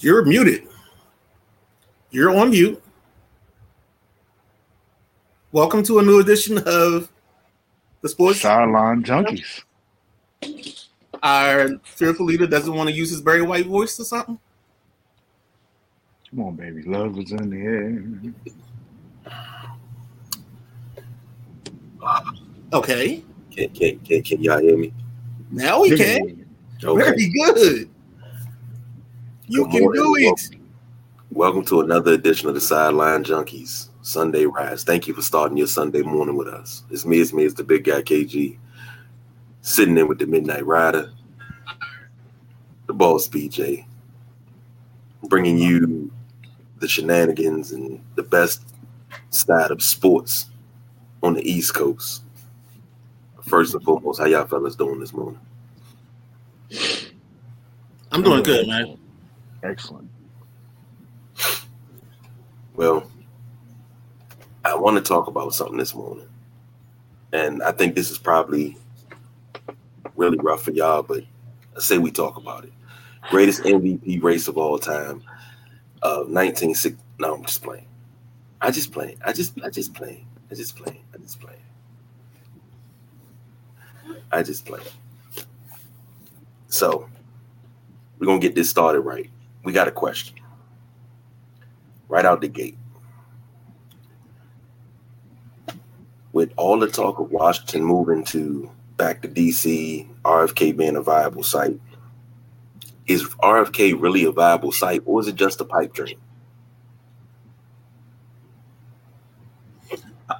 You're muted. You're on mute. Welcome to a new edition of the Sports Sideline Junkies. Our fearful leader doesn't want to use his Barry White voice or something. Come on, baby. Love is in the air. Okay. Can, can, can, can y'all hear me? Now we can. Okay. Very good. You good can morning. do it. Welcome, welcome to another edition of the Sideline Junkies Sunday Rise. Thank you for starting your Sunday morning with us. It's me, it's me, it's the big guy KG, sitting in with the Midnight Rider, the boss BJ, bringing you the shenanigans and the best side of sports on the East Coast. First and foremost, how y'all fellas doing this morning? I'm doing good, man. Excellent. Well, I want to talk about something this morning. And I think this is probably really rough for y'all, but I say we talk about it. Greatest MVP race of all time. Uh 1960. No, I'm just playing. I just play. I just I just play. I just play. I just play. I just play. So we're gonna get this started right. We got a question. Right out the gate. With all the talk of Washington moving to back to DC, RFK being a viable site, is RFK really a viable site or is it just a pipe dream?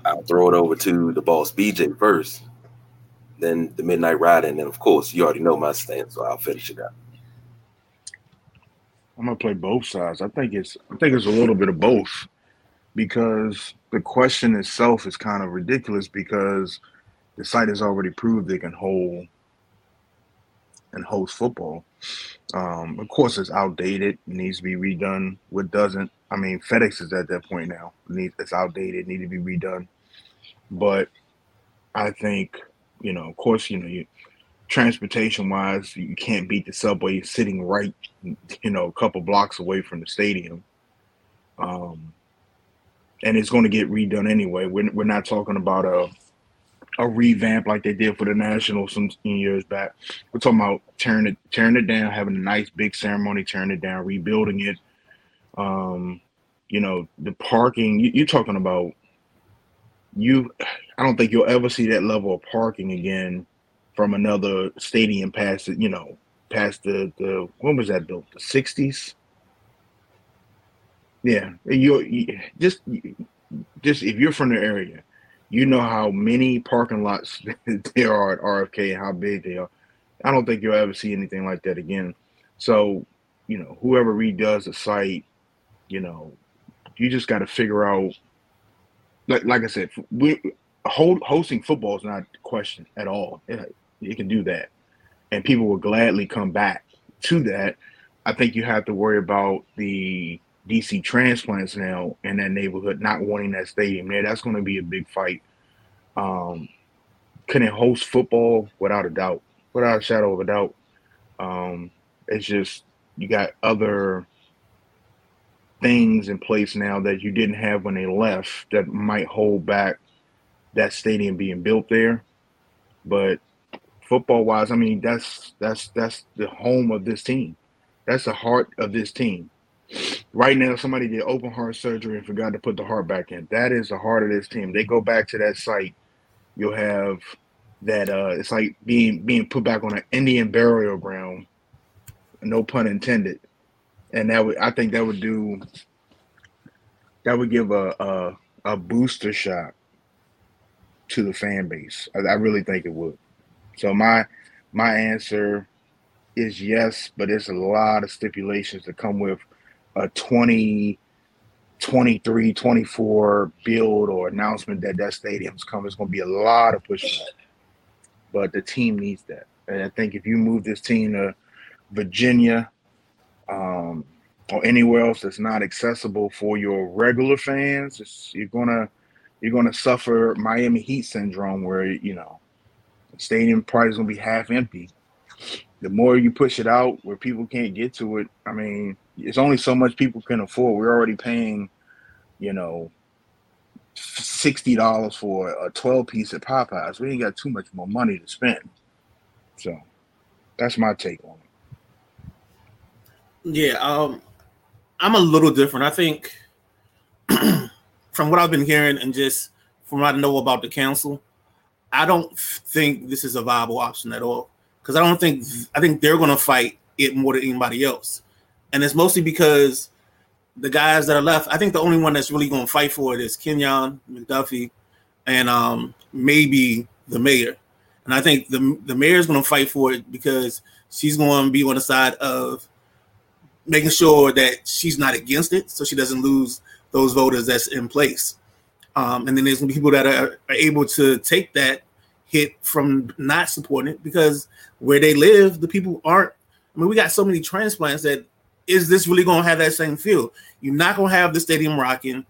I'll throw it over to the boss BJ first then the Midnight Rider, and then of course you already know my stance, so I'll finish it up. I'm gonna play both sides. I think it's I think it's a little bit of both because the question itself is kind of ridiculous because the site has already proved they can hold and host football. Um, of course, it's outdated, needs to be redone. What doesn't? I mean, FedEx is at that point now. It's outdated, need to be redone. But I think you know, of course, you know, you transportation wise, you can't beat the subway sitting right, you know, a couple blocks away from the stadium. Um, and it's going to get redone anyway. We're, we're not talking about a a revamp like they did for the National some years back. We're talking about tearing it tearing it down, having a nice big ceremony, tearing it down, rebuilding it. Um, you know, the parking. You, you're talking about you I don't think you'll ever see that level of parking again from another stadium past it, you know, past the the when was that built? The sixties? Yeah. You, you just just if you're from the area, you know how many parking lots there are at RFK and how big they are. I don't think you'll ever see anything like that again. So, you know, whoever redoes the site, you know, you just got to figure out like like I said, we hold, hosting football is not a question at all. You can do that, and people will gladly come back to that. I think you have to worry about the DC transplants now in that neighborhood not wanting that stadium there. That's going to be a big fight. Um, can it host football without a doubt, without a shadow of a doubt? Um, it's just you got other things in place now that you didn't have when they left that might hold back that stadium being built there. But football wise, I mean that's that's that's the home of this team. That's the heart of this team. Right now, somebody did open heart surgery and forgot to put the heart back in. That is the heart of this team. They go back to that site, you'll have that uh it's like being being put back on an Indian burial ground. No pun intended and that would I think that would do that would give a a, a booster shot to the fan base. I, I, really think it would. So my my answer is yes, but there's a lot of stipulations that come with a 20 23 24 build or announcement that that stadium's coming. It's going to be a lot of pushback. But the team needs that. And I think if you move this team to Virginia, um, or anywhere else that's not accessible for your regular fans, you're gonna you're gonna suffer Miami Heat syndrome, where you know stadium probably is gonna be half empty, the more you push it out where people can't get to it, I mean, it's only so much people can afford. We're already paying, you know, sixty dollars for a twelve piece at Popeyes. We ain't got too much more money to spend. So that's my take on it. Yeah, um, I'm a little different. I think from what I've been hearing and just from what I know about the council, I don't think this is a viable option at all. Because I don't think I think they're going to fight it more than anybody else, and it's mostly because the guys that are left. I think the only one that's really going to fight for it is Kenyon McDuffie, and um, maybe the mayor. And I think the the mayor is going to fight for it because she's going to be on the side of making sure that she's not against it, so she doesn't lose those voters that's in place. Um, and then there's gonna be people that are, are, able to take that hit from not supporting it because where they live, the people aren't. I mean, we got so many transplants that is this really gonna have that same feel? You're not gonna have the stadium rocking.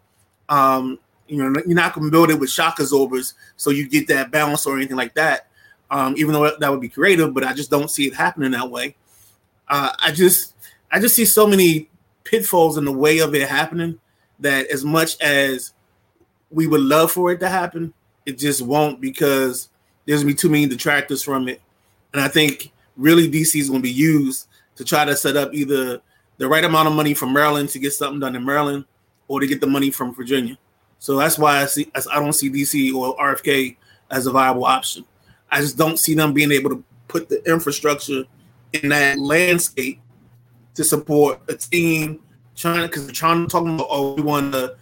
Um, you know, you're not gonna build it with shock absorbers so you get that balance or anything like that. Um, even though that would be creative, but I just don't see it happening that way. Uh, I just, I just see so many pitfalls in the way of it happening that as much as we would love for it to happen, it just won't because there's gonna be too many detractors from it. And I think really DC is gonna be used to try to set up either the right amount of money from Maryland to get something done in Maryland or to get the money from Virginia. So that's why I see I don't see DC or RFK as a viable option. I just don't see them being able to put the infrastructure in that landscape to support a team trying because they're trying to talk about oh we want to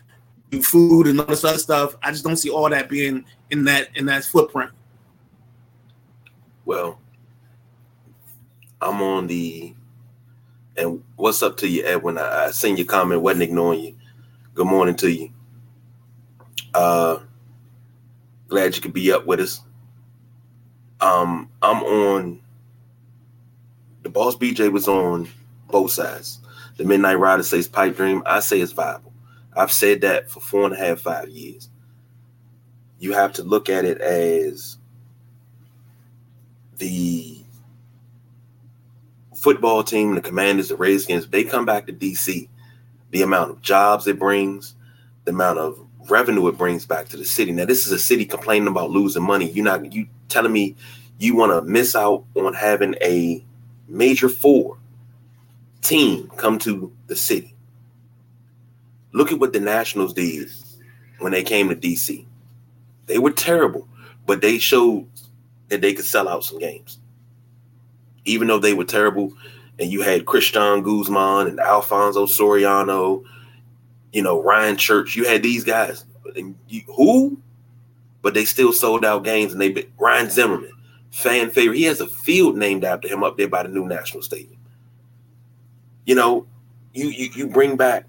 food and all this other stuff. I just don't see all that being in that in that footprint. Well, I'm on the and what's up to you, Edwin? I, I seen your comment, wasn't ignoring you. Good morning to you. Uh glad you could be up with us. Um, I'm on the boss BJ was on both sides. The Midnight Rider says pipe dream. I say it's viable. I've said that for four and a half, five years. You have to look at it as the football team, the Commanders, the Redskins. They come back to DC. The amount of jobs it brings, the amount of revenue it brings back to the city. Now, this is a city complaining about losing money. You're not you telling me you want to miss out on having a major four team come to the city. Look at what the Nationals did when they came to DC. They were terrible, but they showed that they could sell out some games. Even though they were terrible, and you had Cristian Guzmán and Alfonso Soriano, you know, Ryan Church, you had these guys. You, who? But they still sold out games, and they Ryan Zimmerman, fan favorite. He has a field named after him up there by the new National Stadium you know, you you, you bring back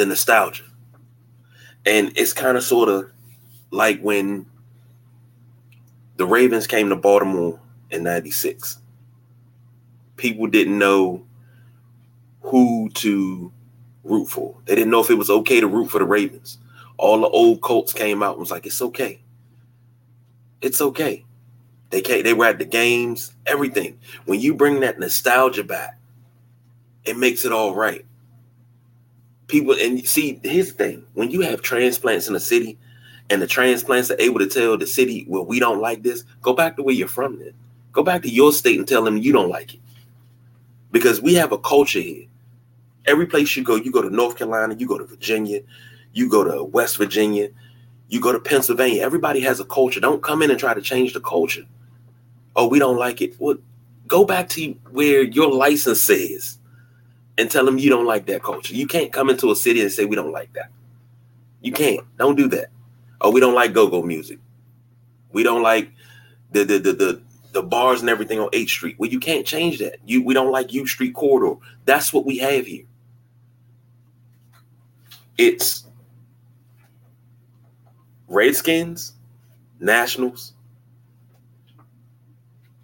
the nostalgia. And it's kind of sort of like when the Ravens came to Baltimore in 96. People didn't know who to root for. They didn't know if it was okay to root for the Ravens. All the old Colts came out and was like, it's okay. It's okay. They came, they were at the games, everything. When you bring that nostalgia back, it makes it all right. People and see the thing: when you have transplants in a city, and the transplants are able to tell the city, "Well, we don't like this," go back to where you're from. Then go back to your state and tell them you don't like it, because we have a culture here. Every place you go, you go to North Carolina, you go to Virginia, you go to West Virginia, you go to Pennsylvania. Everybody has a culture. Don't come in and try to change the culture. Oh, we don't like it. Well, go back to where your license says and tell them you don't like that culture. You can't come into a city and say we don't like that. You can't. Don't do that. Oh, we don't like go-go music. We don't like the the the the, the bars and everything on 8th Street. Well, you can't change that. You we don't like U Street corridor. That's what we have here. It's Redskins, Nationals,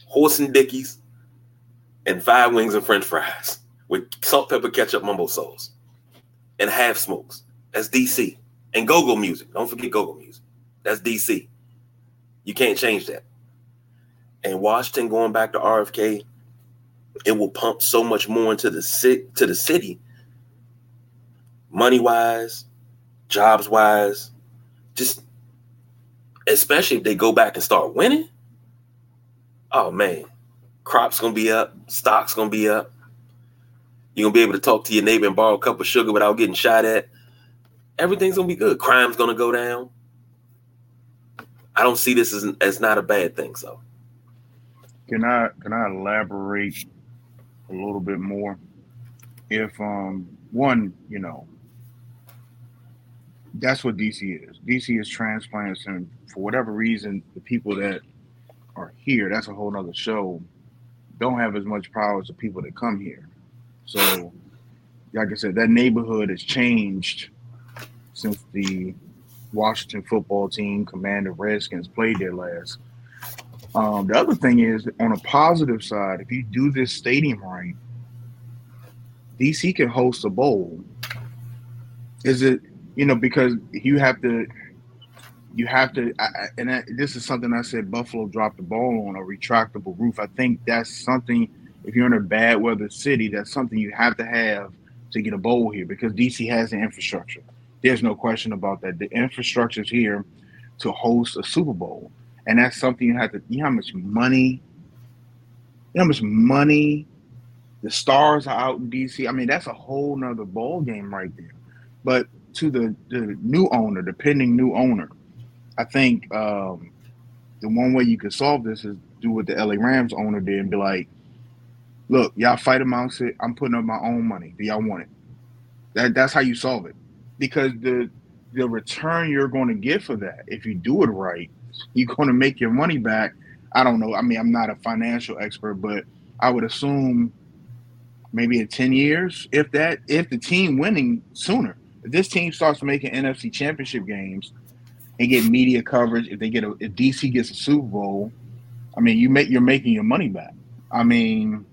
Horace and Dickie's, and five wings and French fries with salt, pepper, ketchup, mumbo sauce, and half smokes. That's DC. And go-go music. Don't forget go-go music. That's DC. You can't change that. And Washington going back to RFK, it will pump so much more into the city to the city, money wise, jobs wise, just especially if they go back and start winning. Oh man, crops gonna be up, stocks gonna be up. You're gonna be able to talk to your neighbor and borrow a cup of sugar without getting shot at. Everything's gonna be good. Crime's gonna go down. I don't see this as, as not a bad thing. So, can I can I elaborate a little bit more? If um one, you know, that's what DC is. DC is transplants, and for whatever reason, the people that are here, that's a whole nother show, don't have as much power as the people that come here. So, like I said, that neighborhood has changed since the Washington football team, Commander Redskins, played there last. Um, the other thing is, on a positive side, if you do this stadium right, DC can host a bowl. Is it you know, because you have to, you have to, I, and I, this is something I said Buffalo dropped the ball on a retractable roof. I think that's something, if you're in a bad weather city, that's something you have to have to get a bowl here because DC has the infrastructure. There's no question about that. The infrastructure is here to host a Super Bowl. And that's something you have to, you know how much money, you know how much money the stars are out in DC. I mean, that's a whole nother ball game right there. But to the, the new owner, the pending new owner, I think um, the one way you could solve this is do what the LA Rams owner did and be like, look, y'all fight amongst it. I'm putting up my own money. Do y'all want it? That that's how you solve it. Because the the return you're going to get for that, if you do it right, you're going to make your money back. I don't know. I mean, I'm not a financial expert, but I would assume maybe in 10 years, if that, if the team winning sooner if this team starts making NFC championship games and get media coverage, if they get a if DC gets a Super Bowl, I mean you make you're making your money back. I mean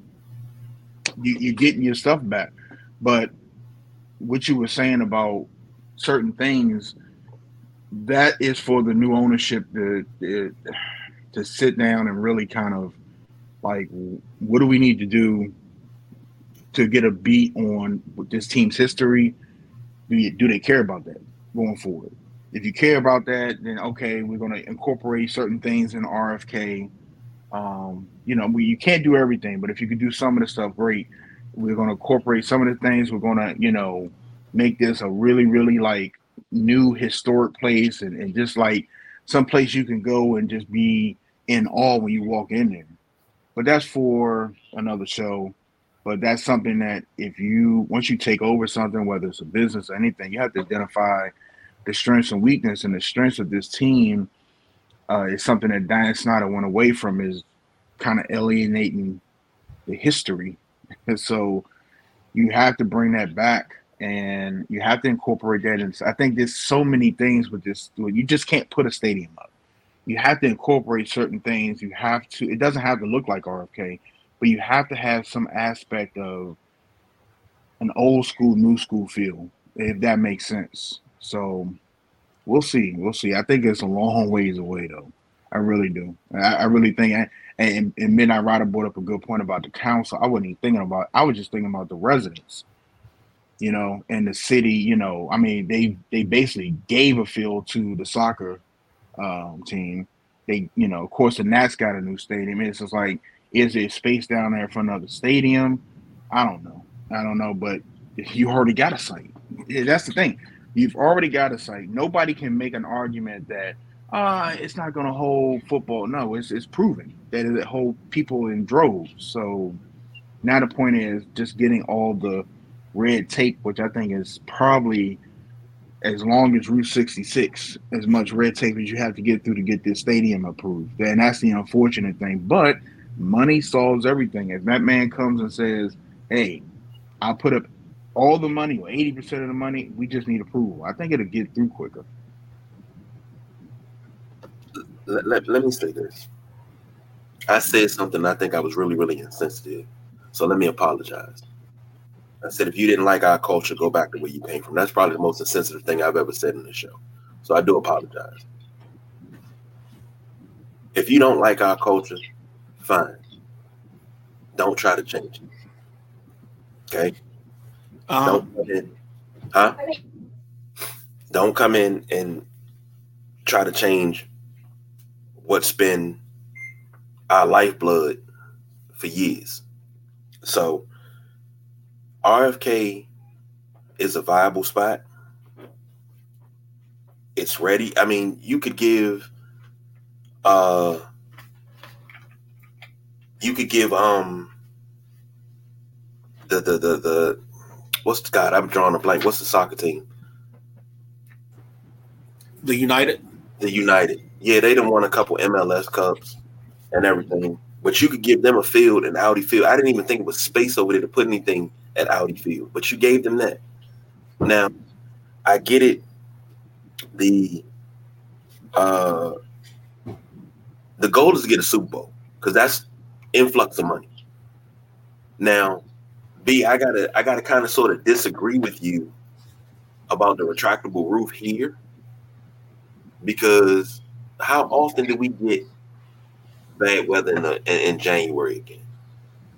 you, you're getting your stuff back. But what you were saying about certain things, that is for the new ownership to, to sit down and really kind of like what do we need to do to get a beat on this team's history do you, do they care about that going forward? If you care about that, then okay, we're going to incorporate certain things in RFK. Um, you know, we, you can't do everything, but if you can do some of the stuff, great. We're going to incorporate some of the things. We're going to, you know, make this a really, really like new historic place and, and just like some place you can go and just be in awe when you walk in there. But that's for another show. But that's something that if you once you take over something, whether it's a business or anything, you have to identify the strengths and weakness. And the strengths of this team uh, is something that Dan Snyder went away from is kind of alienating the history. So you have to bring that back and you have to incorporate that. And I think there's so many things with this. You just can't put a stadium up. You have to incorporate certain things. You have to. It doesn't have to look like RFK but you have to have some aspect of an old school, new school feel, if that makes sense. So we'll see. We'll see. I think it's a long ways away, though. I really do. I, I really think. And, and Midnight Rider brought up a good point about the council. I wasn't even thinking about. I was just thinking about the residents, you know, and the city. You know, I mean, they they basically gave a field to the soccer um, team. They, you know, of course, the Nats got a new stadium. It's just like is there space down there for another stadium? I don't know. I don't know, but you already got a site. That's the thing. You've already got a site. Nobody can make an argument that uh, it's not going to hold football. No, it's it's proven that it hold people in droves. So now the point is just getting all the red tape, which I think is probably as long as Route 66, as much red tape as you have to get through to get this stadium approved. And that's the unfortunate thing. But money solves everything. If that man comes and says, "Hey, I'll put up all the money or eighty percent of the money, we just need approval," I think it'll get through quicker. Let, let, let me say this. I said something I think I was really, really insensitive. So let me apologize. I said, if you didn't like our culture, go back to where you came from. That's probably the most insensitive thing I've ever said in the show. So I do apologize. If you don't like our culture, fine. don't try to change it. Okay. Um, don't come in, huh? Don't come in and try to change what's been our lifeblood for years. So RFK is a viable spot. It's ready. I mean, you could give uh you could give um the the the the what's the God? I'm drawing a blank. What's the soccer team? the United. The United. Yeah, they done won a couple MLS cups and everything. But you could give them a field and Audi Field. I didn't even think it was space over there to put anything at Audi Field, but you gave them that. Now, I get it. The uh the goal is to get a Super Bowl because that's influx of money. Now, B, I gotta I gotta kind of sort of disagree with you about the retractable roof here because how often do we get bad weather in, the, in, in January again?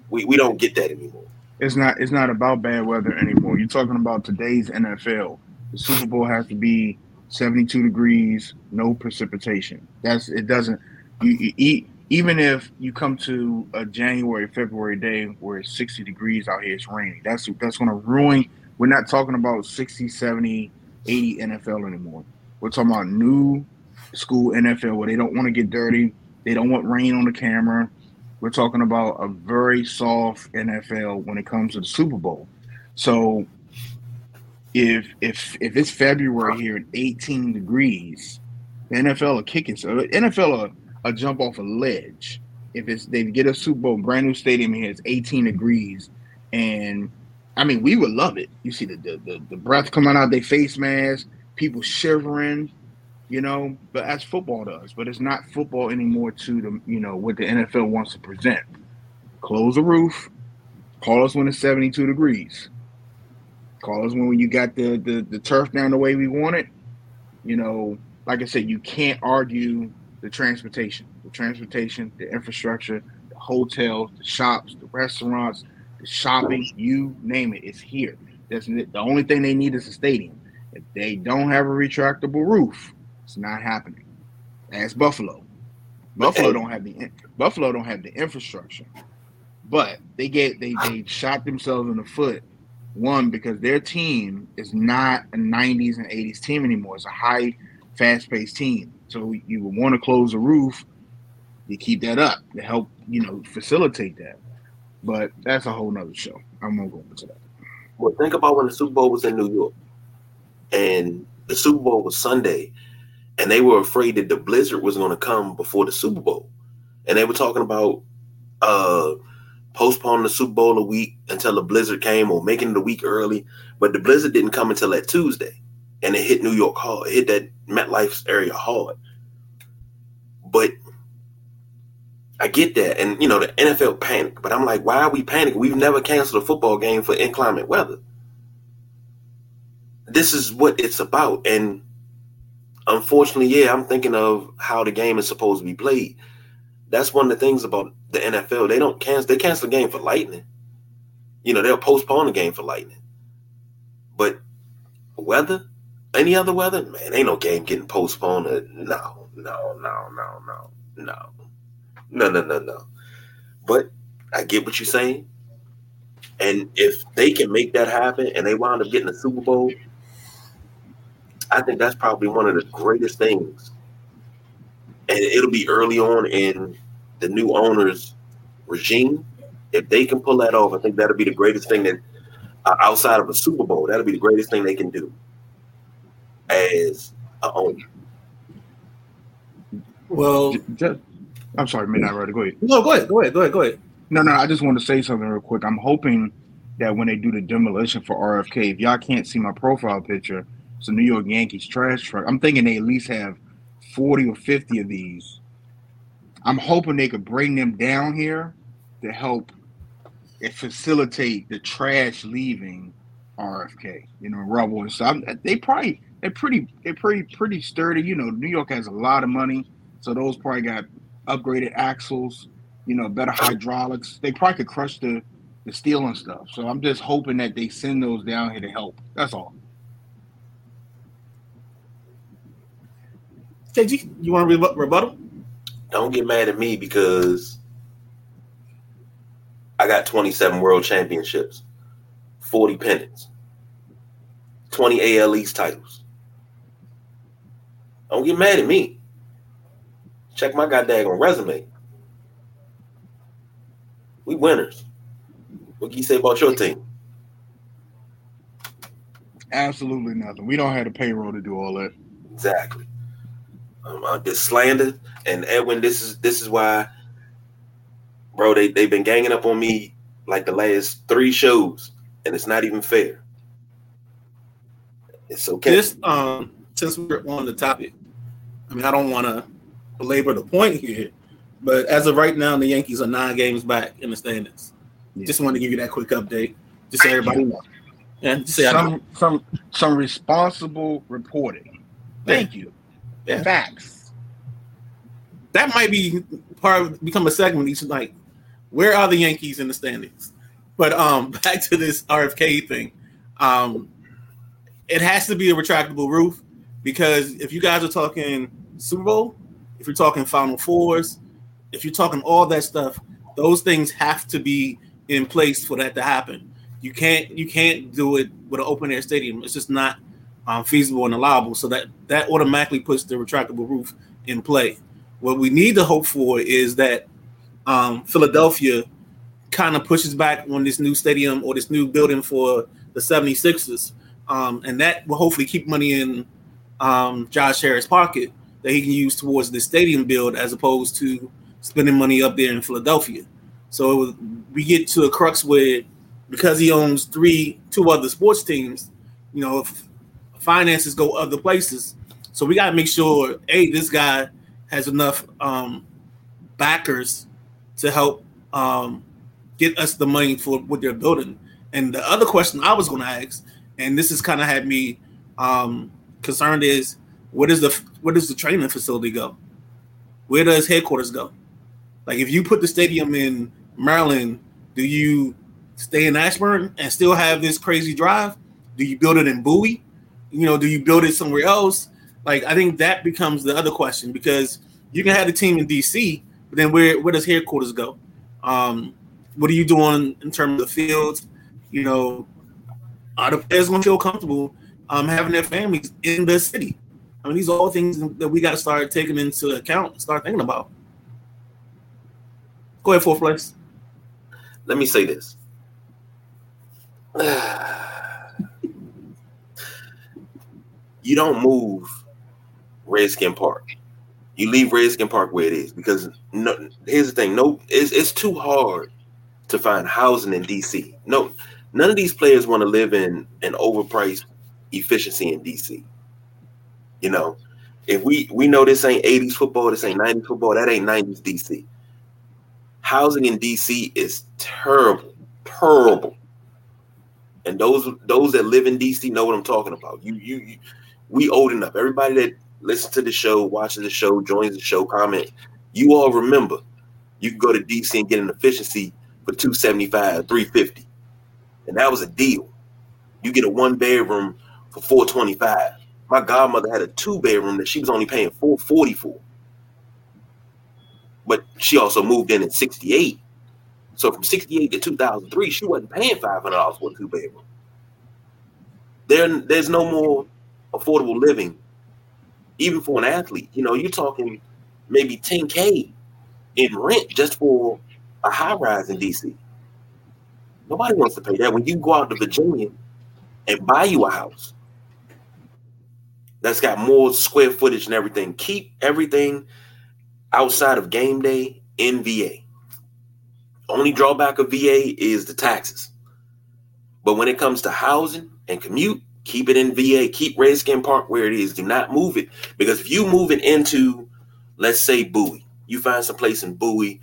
We we don't get that anymore. It's not it's not about bad weather anymore. You're talking about today's NFL. The Super Bowl has to be 72 degrees, no precipitation. That's it doesn't you, you eat even if you come to a January, February day where it's 60 degrees out here, it's raining. That's that's gonna ruin we're not talking about 60, 70, 80 NFL anymore. We're talking about new school NFL where they don't want to get dirty. They don't want rain on the camera. We're talking about a very soft NFL when it comes to the Super Bowl. So if if if it's February here at 18 degrees, the NFL are kicking. So NFL a jump off a ledge. If it's they get a Super Bowl brand new stadium here, it's 18 degrees, and I mean we would love it. You see the the the, the breath coming out their face mask, people shivering, you know. But as football does, but it's not football anymore to the you know what the NFL wants to present. Close the roof. Call us when it's 72 degrees. Call us when you got the, the the turf down the way we want it. You know, like I said, you can't argue the transportation, the transportation, the infrastructure, the hotels, the shops, the restaurants, the shopping, you name it, it's here. That's the only thing they need is a stadium. If they don't have a retractable roof, it's not happening. Ask Buffalo. Buffalo don't have the Buffalo don't have the infrastructure, but they get they they shot themselves in the foot. One because their team is not a '90s and '80s team anymore. It's a high, fast-paced team. So you would want to close the roof. You keep that up to help you know facilitate that. But that's a whole nother show. I'm gonna go into that. Well, think about when the Super Bowl was in New York, and the Super Bowl was Sunday, and they were afraid that the blizzard was going to come before the Super Bowl, and they were talking about uh postponing the Super Bowl a week until the blizzard came, or making it a week early. But the blizzard didn't come until that Tuesday, and it hit New York hard. It hit that MetLife area hard. But I get that, and you know the NFL panic. But I'm like, why are we panicking? We've never canceled a football game for inclement weather. This is what it's about, and unfortunately, yeah, I'm thinking of how the game is supposed to be played. That's one of the things about the NFL. They don't cancel. They cancel the game for lightning. You know, they'll postpone the game for lightning. But weather, any other weather, man, ain't no game getting postponed. No, no, no, no, no, no, no, no, no, no. But I get what you're saying. And if they can make that happen and they wind up getting a Super Bowl, I think that's probably one of the greatest things. And it'll be early on in the new owner's regime. If they can pull that off, I think that'll be the greatest thing that uh, outside of a Super Bowl, that'll be the greatest thing they can do as a owner. Well, Just, I'm sorry, Midnight Rider. Go ahead. no, go ahead, go ahead, go ahead, go ahead. No, no, I just want to say something real quick. I'm hoping that when they do the demolition for RFK, if y'all can't see my profile picture, a New York Yankees trash truck. I'm thinking they at least have 40 or 50 of these. I'm hoping they could bring them down here to help it facilitate the trash leaving RFK, you know, rubble and stuff. They probably they're pretty they're pretty pretty sturdy. You know, New York has a lot of money, so those probably got upgraded axles you know, better hydraulics. They probably could crush the the steel and stuff. So I'm just hoping that they send those down here to help. That's all. KG, you want to rebut- rebuttal? Don't get mad at me because I got 27 world championships, 40 pennants, 20 AL East titles. Don't get mad at me. Check my goddamn resume. We winners. What can you say about your team? Absolutely nothing. We don't have the payroll to do all that. Exactly. Um, uh, this slander and Edwin. This is this is why, bro. They they've been ganging up on me like the last three shows, and it's not even fair. It's okay. This um since we're on the topic, I mean I don't want to belabor the point here, but as of right now, the Yankees are nine games back in the standings. Yeah. Just wanted to give you that quick update, just so everybody knows. Yeah, just say I know. Some some some responsible reporting. Thank you. Yeah. Facts. that might be part of become a segment each night. Where are the Yankees in the standings? But um, back to this RFK thing. Um, it has to be a retractable roof because if you guys are talking Super Bowl, if you're talking Final Fours, if you're talking all that stuff, those things have to be in place for that to happen. You can't you can't do it with an open air stadium. It's just not um, feasible and allowable. So that that automatically puts the retractable roof in play. What we need to hope for is that um, Philadelphia kind of pushes back on this new stadium or this new building for the 76ers. Um, and that will hopefully keep money in um, Josh Harris' pocket that he can use towards the stadium build as opposed to spending money up there in Philadelphia. So was, we get to a crux where because he owns three, two other sports teams, you know, if finances go other places. So we got to make sure, a this guy has enough um, backers to help um, get us the money for what they're building. And the other question I was going to ask, and this has kind of had me um, concerned, is where does the where does the training facility go? Where does headquarters go? Like if you put the stadium in Maryland, do you stay in Ashburn and still have this crazy drive? Do you build it in Bowie? You know, do you build it somewhere else? Like I think that becomes the other question because you can have the team in DC, but then where where does headquarters go? Um, what are you doing in terms of the fields? You know, are the players going to feel comfortable um, having their families in the city? I mean, these are all things that we got to start taking into account and start thinking about. Go ahead, place. Let me say this. you don't move Redskin Park. You leave Redskin Park where it is because no. Here's the thing: no, it's, it's too hard to find housing in DC. No, none of these players want to live in an overpriced efficiency in DC. You know, if we we know this ain't 80s football, this ain't 90s football, that ain't 90s DC. Housing in DC is terrible, terrible. And those those that live in DC know what I'm talking about. You you, you we old enough. Everybody that listens to the show, watches the show, joins the show, comment. You all remember you can go to DC and get an efficiency for 275, 350. And that was a deal. You get a one bedroom for 425. My godmother had a two bedroom that she was only paying 440 for. But she also moved in in 68. So from 68 to 2003, she wasn't paying $500 for a two bedroom. There, there's no more affordable living, even for an athlete. You know, you're talking maybe 10K in rent just for a high rise in DC. Nobody wants to pay that. When you go out to Virginia and buy you a house that's got more square footage and everything, keep everything outside of game day in VA. Only drawback of VA is the taxes. But when it comes to housing and commute, keep it in VA. Keep Redskin Park where it is. Do not move it. Because if you move it into, let's say, Bowie, you find some place in Bowie,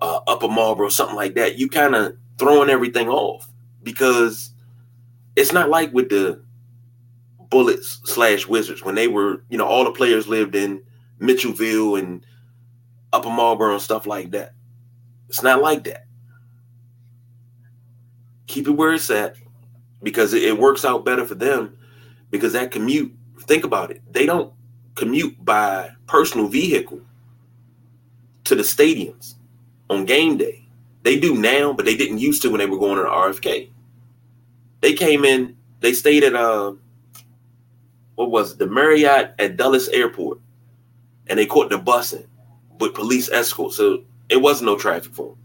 uh, Upper Marlboro, something like that, you kind of throwing everything off. Because it's not like with the Bullets slash Wizards when they were, you know, all the players lived in Mitchellville and Upper Marlboro and stuff like that. It's not like that. Keep it where it's at because it, works out better for them because that commute, think about it, they don't commute by personal vehicle to the stadiums on game day. They do now, but they didn't used to when they were going to the RFK. They came in, they stayed at uh what was it, the Marriott at Dulles Airport, and they caught the busing with police escort. So it wasn't no traffic for them.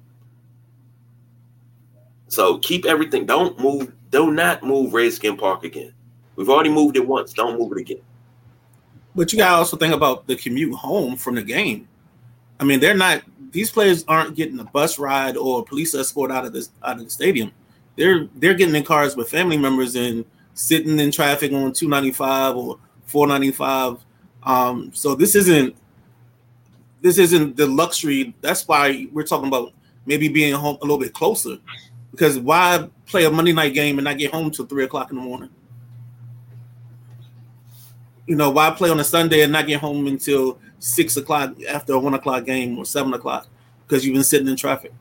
So keep everything. Don't move. Do not move Redskin Park again. We've already moved it once. Don't move it again. But you gotta also think about the commute home from the game. I mean, they're not. These players aren't getting a bus ride or a police escort out of this out of the stadium. They're they're getting in cars with family members and sitting in traffic on 295 or 495. Um, so this isn't this isn't the luxury. That's why we're talking about maybe being home a little bit closer. Because why play a Monday night game and not get home till three o'clock in the morning? You know, why play on a Sunday and not get home until six o'clock after a one o'clock game or seven o'clock because you've been sitting in traffic?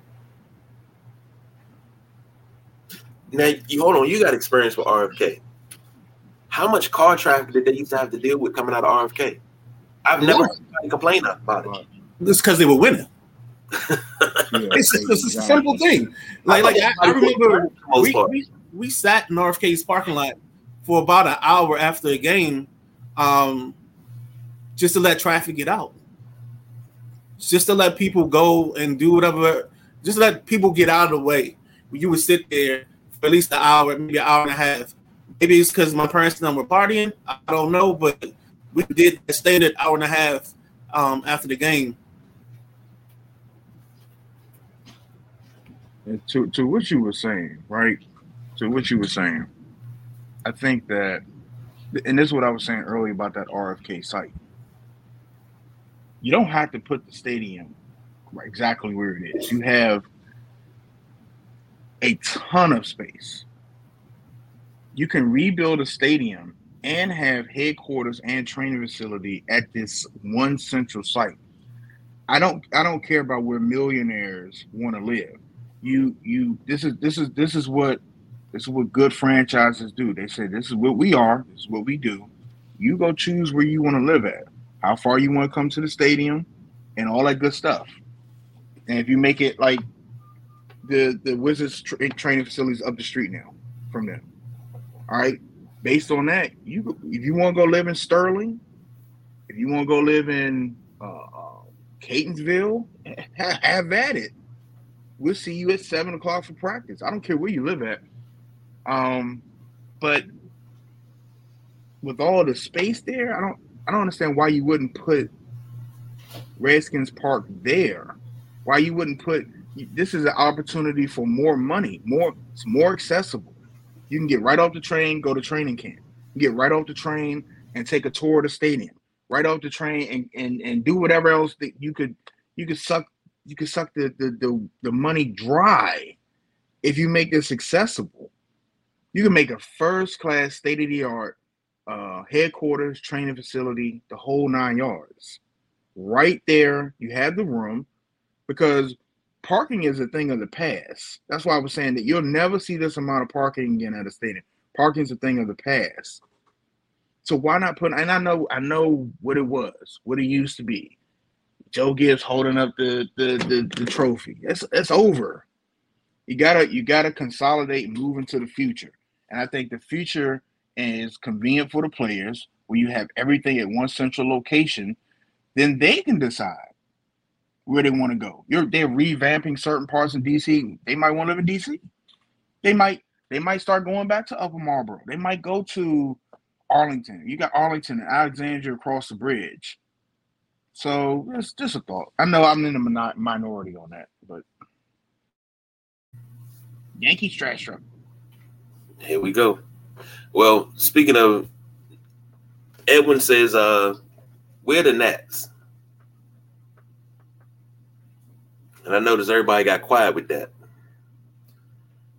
Now, you hold on, you got experience with RFK. How much car traffic did they used to have to deal with coming out of RFK? I've never complained about it. It's because they were winning. Yeah, it's, just, it's a simple thing. Like, like I, I remember we, we, we sat in RFK's parking lot for about an hour after a game, um, just to let traffic get out, just to let people go and do whatever, just let people get out of the way. You would sit there for at least an hour, maybe an hour and a half, Maybe it's because my parents and I were partying. I don't know, but we did stay an hour and a half um, after the game. And to to what you were saying, right? To what you were saying, I think that, and this is what I was saying earlier about that RFK site. You don't have to put the stadium exactly where it is. You have a ton of space you can rebuild a stadium and have headquarters and training facility at this one central site. I don't I don't care about where millionaires want to live. You you this is this is this is what this is what good franchises do. They say this is what we are, this is what we do. You go choose where you want to live at, how far you want to come to the stadium, and all that good stuff. And if you make it like the the Wizards tra- training facilities up the street now from them, all right. Based on that, you if you want to go live in Sterling, if you want to go live in uh, uh, Catonsville, have at it. We'll see you at seven o'clock for practice. I don't care where you live at. Um, but with all the space there, I don't I don't understand why you wouldn't put Redskins Park there. Why you wouldn't put this is an opportunity for more money, more it's more accessible. You can get right off the train, go to training camp. Get right off the train and take a tour of the stadium. Right off the train and and, and do whatever else that you could you could suck you could suck the, the the the money dry if you make this accessible. You can make a first class state of the art uh, headquarters, training facility, the whole nine yards. Right there, you have the room because parking is a thing of the past. That's why I was saying that you'll never see this amount of parking again at a stadium. Parking is a thing of the past. So why not put? And I know, I know what it was, what it used to be. Joe Gibbs holding up the the the, the trophy. It's it's over. You gotta you gotta consolidate, and move into the future. And I think the future is convenient for the players, where you have everything at one central location. Then they can decide where they want to go. You're they're revamping certain parts in DC. They might want to live in DC. They might they might start going back to Upper Marlboro. They might go to Arlington. You got Arlington and Alexandria across the bridge. So it's just a thought. I know I'm in the minority on that, but Yankees trash truck. Here we go. Well, speaking of, Edwin says, uh, "Where the Nats?" and I noticed everybody got quiet with that.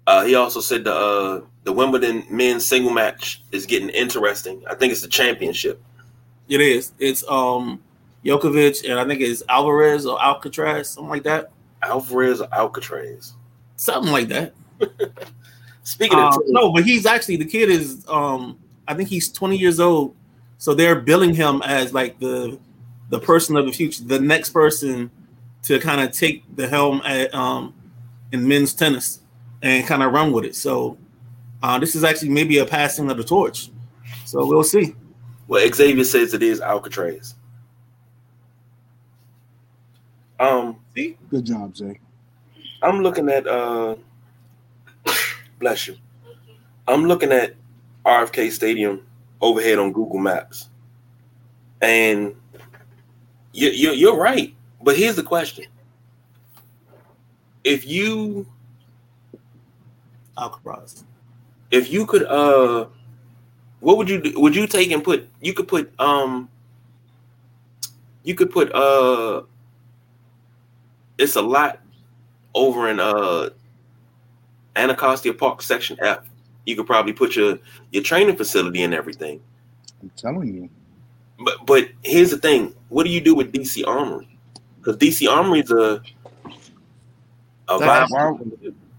Uh, he also said the uh, the Wimbledon men's single match is getting interesting. I think it's the championship. It is. It's um Djokovic and I think it's Alvarez or Alcatraz, something like that. Alvarez or Alcatraz? something like that. Speaking of Um, no, but he's actually the kid is um I think he's 20 years old. So they're billing him as like the the person of the future, the next person to kind of take the helm at um in men's tennis and kind of run with it. So uh, this is actually maybe a passing of the torch. So we'll see. well, Xavier says it is Alcatraz. Um, See? Good job, Zay. I'm looking at uh bless you. I'm looking at RFK Stadium overhead on Google Maps. And you, you you're right. But here's the question. If you Alcaraz. if you could uh what would you do? Would you take and put you could put um you could put uh it's a lot over in uh Anacostia Park section F. You could probably put your your training facility and everything. I'm telling you. But but here's the thing: what do you do with DC Armory? Because DC Armory is a a That's- viable-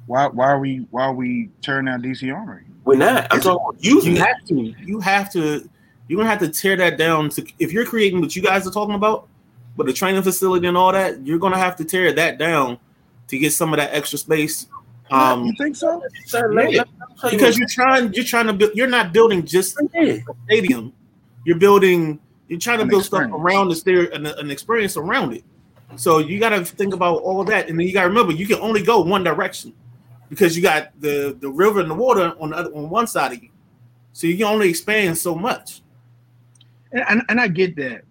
Why why are we why are we tearing down DC Armory? We're not. I'm talking about using You it. have to. You have to. You're gonna have to tear that down. To if you're creating what you guys are talking about, but the training facility and all that, you're gonna have to tear that down to get some of that extra space. Um, you think so? Yeah. let me tell you because you're trying, you're trying to build. You're not building just a stadium. You're building. You're trying to An build stuff around the stair, an, an experience around it. So you got to think about all of that, and then you got to remember you can only go one direction because you got the the river and the water on the other, on one side of you. So you can only expand so much. And, and and I get that,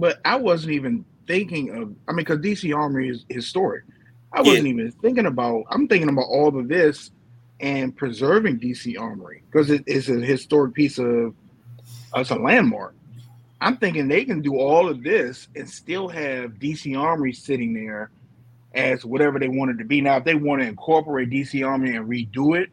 but I wasn't even thinking of. I mean, because DC Armory is historic. I wasn't even thinking about. I'm thinking about all of this and preserving DC Armory because it is a historic piece of. It's a landmark. I'm thinking they can do all of this and still have DC Armory sitting there as whatever they wanted to be. Now, if they want to incorporate DC Armory and redo it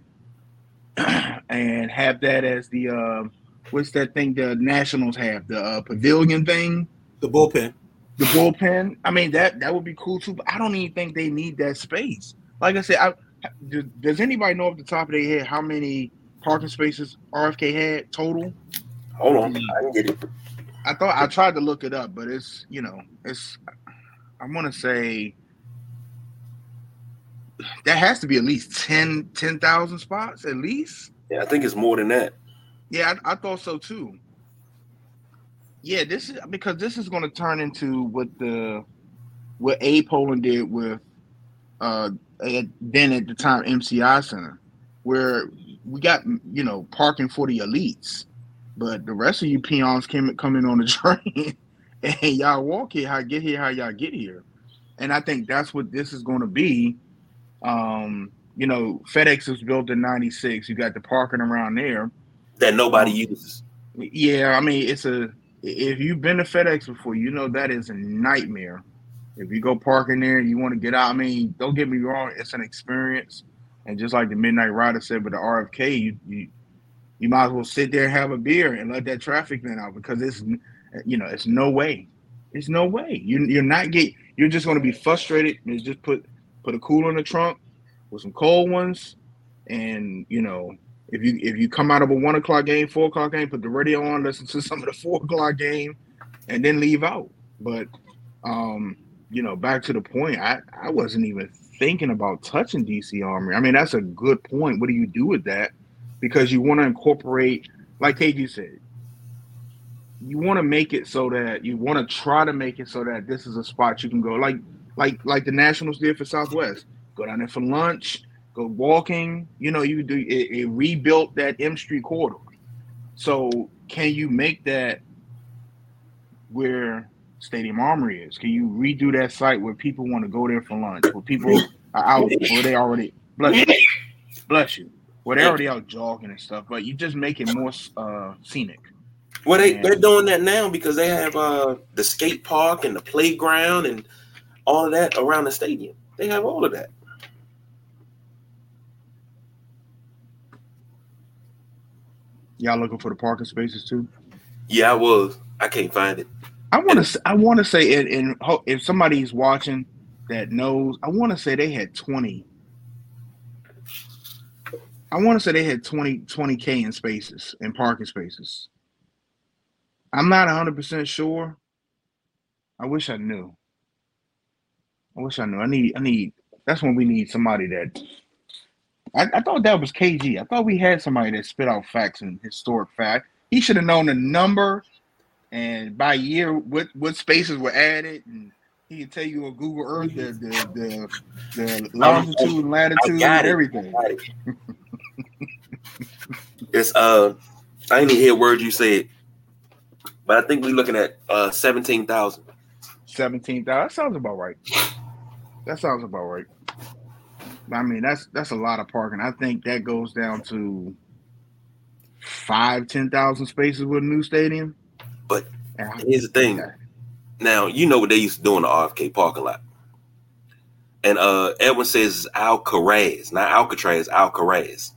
and have that as the uh, what's that thing the Nationals have the uh, pavilion thing, The bullpen. the bullpen. I mean that that would be cool too. But I don't even think they need that space. Like I said, I, does, does anybody know off the top of their head how many parking spaces RFK had total? Hold on, mm. I can get it. I thought I tried to look it up, but it's you know it's I want to say that has to be at least 10 10,000 spots at least. Yeah, I think it's more than that. Yeah, I, I thought so too. Yeah, this is because this is going to turn into what the what Abe Pollin did with uh at, then at the time MCI Center, where we got you know parking for the elites, but the rest of you peons came coming on the train and y'all walk here, how get here, how y'all get here, and I think that's what this is going to be. Um, you know, FedEx was built in '96. You got the parking around there. That nobody uses. Yeah, I mean, it's a. If you've been to FedEx before, you know that is a nightmare. If you go park in there, you want to get out. I mean, don't get me wrong, it's an experience. And just like the Midnight Rider said with the RFK, you you, you might as well sit there and have a beer and let that traffic vent out because it's you know it's no way, it's no way. You you're not get. You're just going to be frustrated. You just put put a cooler in the trunk with some cold ones, and you know if you if you come out of a one o'clock game, four o'clock game, put the radio on, listen to some of the four o'clock game, and then leave out. But um, you know, back to the point, I I wasn't even thinking about touching DC Armory. I mean, that's a good point. What do you do with that? Because you want to incorporate, like KG said, you want to make it so that you want to try to make it so that this is a spot you can go, like like like the Nationals did for Southwest. Go down there for lunch go walking. You know, you do it, it rebuilt that M Street corridor. So can you make that where Stadium Armory is? Can you redo that site where people want to go there for lunch? Where people are out where they already bless you, bless you. Where they're already out jogging and stuff, but you just make it more uh, scenic. Well, they they're doing that now because they have uh the skate park and the playground and all of that around the stadium. They have all of that. Y'all looking for the parking spaces too? Yeah, I was. I can't find it. I want to. I want to say, and, and if somebody's watching that knows. I want to say they had 20. I want to say they had 20 20k in spaces in parking spaces. I'm not 100% sure. I wish I knew. I wish I knew. I need I need that's when we need somebody that I, I thought that was KG. I thought we had somebody that spit out facts and historic fact. He should have known the number and by year what what spaces were added and he can tell you on Google Earth the the the, the longitude, latitude, everything. it's uh I didn't hear words you said, but I think we're looking at uh seventeen thousand. Seventeen thousand. That sounds about right. That sounds about right. I mean, that's that's a lot of parking. I think that goes down to five, ten thousand spaces with a new stadium. But here's the thing. Now you know what they used to do in the RFK parking lot. And uh Edwin says Alcaraz, not Alcatraz, Alcaraz.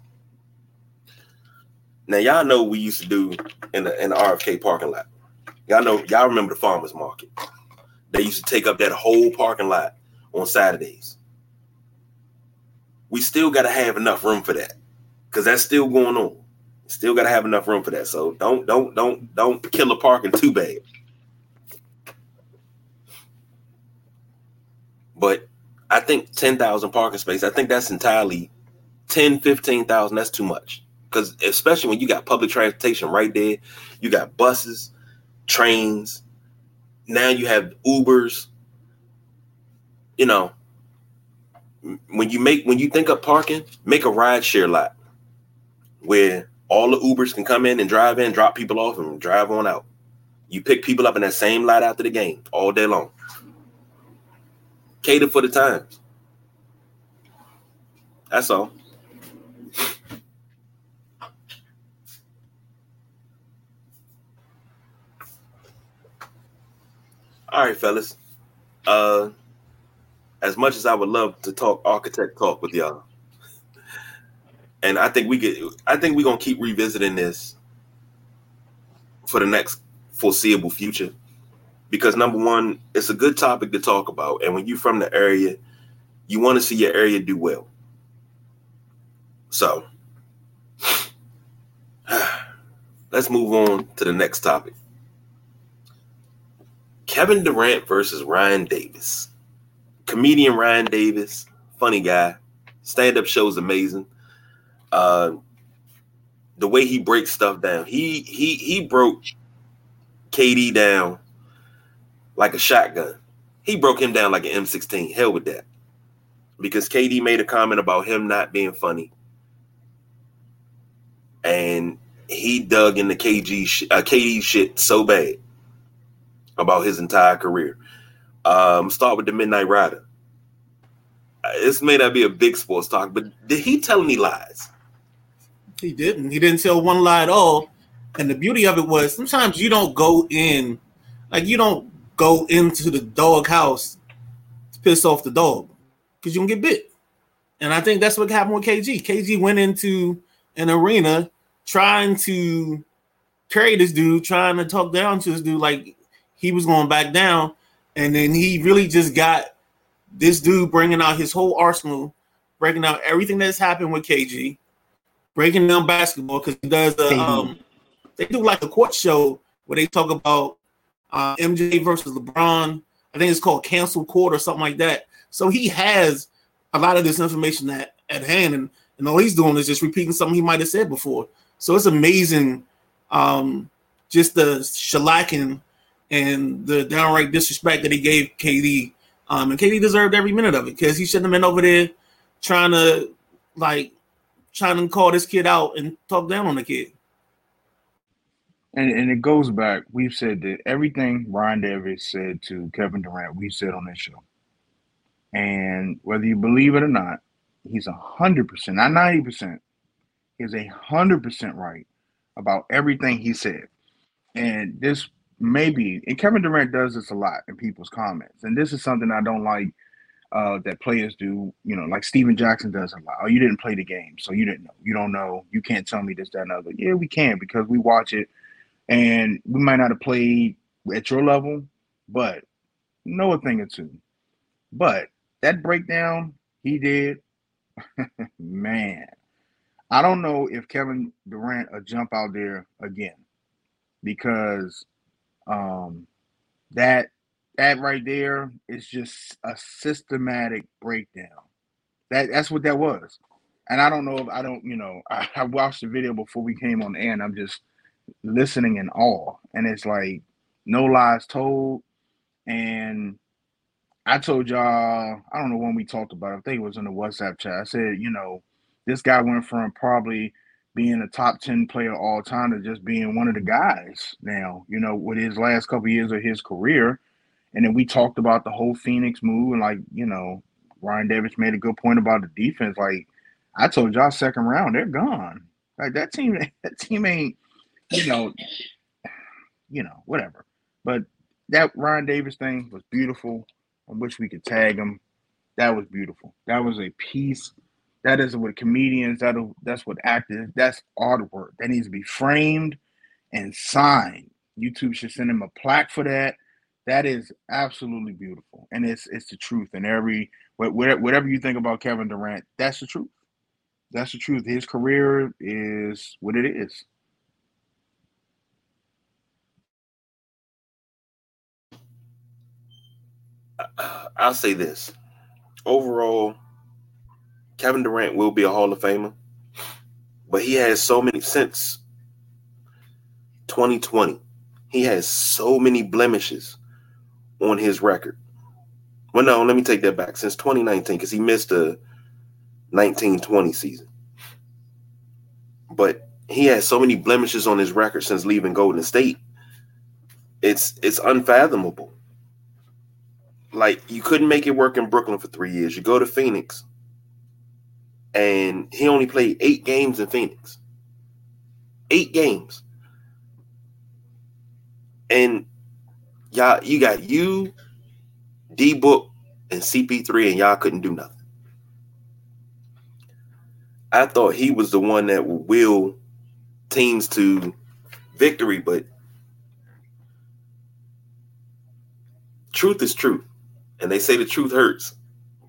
Now y'all know what we used to do in the in the RFK parking lot. Y'all know y'all remember the farmers market. They used to take up that whole parking lot on Saturdays. We still got to have enough room for that because that's still going on. Still got to have enough room for that. So don't don't don't don't kill the parking too bad. But I think 10,000 parking spaces, I think that's entirely 10, 15,000. That's too much. Because especially when you got public transportation right there, you got buses, trains. Now you have Ubers, you know, when you make when you think of parking, make a ride share lot where all the Ubers can come in and drive in, drop people off, and drive on out. You pick people up in that same lot after the game all day long. Cater for the times. That's all. All right, fellas. Uh as much as I would love to talk architect talk with y'all, and I think we get, I think we're gonna keep revisiting this for the next foreseeable future because number one, it's a good topic to talk about, and when you're from the area, you want to see your area do well. So, let's move on to the next topic. Kevin Durant versus Ryan Davis comedian Ryan Davis, funny guy. Stand up show is amazing. Uh, the way he breaks stuff down, he he he broke KD down like a shotgun. He broke him down like an M16. Hell with that, because KD made a comment about him not being funny, and he dug into KG uh, KD shit so bad about his entire career. Um, start with the Midnight Rider. This may not be a big sports talk, but did he tell any lies? He didn't. He didn't tell one lie at all. And the beauty of it was sometimes you don't go in, like you don't go into the dog house to piss off the dog because you don't get bit. And I think that's what happened with KG. KG went into an arena trying to carry this dude, trying to talk down to this dude like he was going back down and then he really just got this dude bringing out his whole arsenal, breaking out everything that's happened with KG, breaking down basketball because he does a, um, they do like a court show where they talk about uh, MJ versus LeBron. I think it's called Cancel Court or something like that. So he has a lot of this information at, at hand, and, and all he's doing is just repeating something he might have said before. So it's amazing, um, just the shellacking and the downright disrespect that he gave KD. Um, and KD deserved every minute of it because he shouldn't have been over there trying to like trying to call this kid out and talk down on the kid. And and it goes back. We've said that everything Ryan Davis said to Kevin Durant, we've said on this show. And whether you believe it or not, he's a hundred percent, not ninety percent, is a hundred percent right about everything he said. And this maybe, and Kevin Durant does this a lot in people's comments, and this is something I don't like uh, that players do. You know, like Stephen Jackson does a lot. Oh, you didn't play the game, so you didn't know. You don't know. You can't tell me this, that, and other. Yeah, we can because we watch it, and we might not have played at your level, but know a thing or two. But that breakdown he did, man, I don't know if Kevin Durant will jump out there again because um, that that right there is just a systematic breakdown. That that's what that was. And I don't know if I don't, you know, I, I watched the video before we came on air and I'm just listening in awe. And it's like no lies told. And I told y'all, I don't know when we talked about it. I think it was in the WhatsApp chat. I said, you know, this guy went from probably being a top 10 player all time to just being one of the guys now, you know, with his last couple of years of his career. And then we talked about the whole Phoenix move and like, you know, Ryan Davis made a good point about the defense. Like I told y'all second round, they're gone. Like that team, that team ain't, you know, you know, whatever. But that Ryan Davis thing was beautiful. I wish we could tag him. That was beautiful. That was a piece. That is what comedians. That that's what actors. That's artwork. That needs to be framed and signed. YouTube should send him a plaque for that. That is absolutely beautiful, and it's it's the truth. And every whatever you think about Kevin Durant, that's the truth. That's the truth. His career is what it is. I'll say this. Overall, Kevin Durant will be a Hall of Famer, but he has so many since 2020. He has so many blemishes on his record. Well, no, let me take that back. Since 2019, because he missed a 1920 season. But he has so many blemishes on his record since leaving Golden State. It's it's unfathomable. Like you couldn't make it work in Brooklyn for three years. You go to Phoenix, and he only played eight games in Phoenix. Eight games. And y'all, you got you, D Book, and CP3, and y'all couldn't do nothing. I thought he was the one that would will teams to victory, but truth is truth. And they say the truth hurts.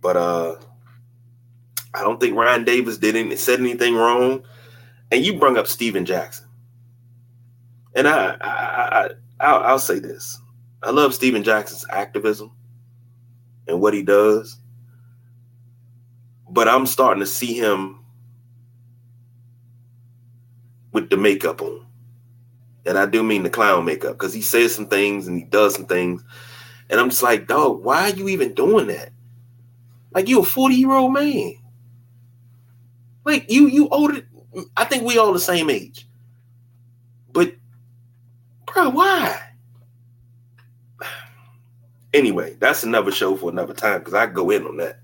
But uh I don't think Ryan Davis did any, said anything wrong. And you brought up Stephen Jackson. And I, I, I I'll, I'll say this. I love Stephen Jackson's activism and what he does. But I'm starting to see him with the makeup on. And I do mean the clown makeup because he says some things and he does some things. And I'm just like, dog, why are you even doing that? Like you're a 40 year old man. Like you, you older. I think we all the same age. But bro, why? Anyway, that's another show for another time because I go in on that.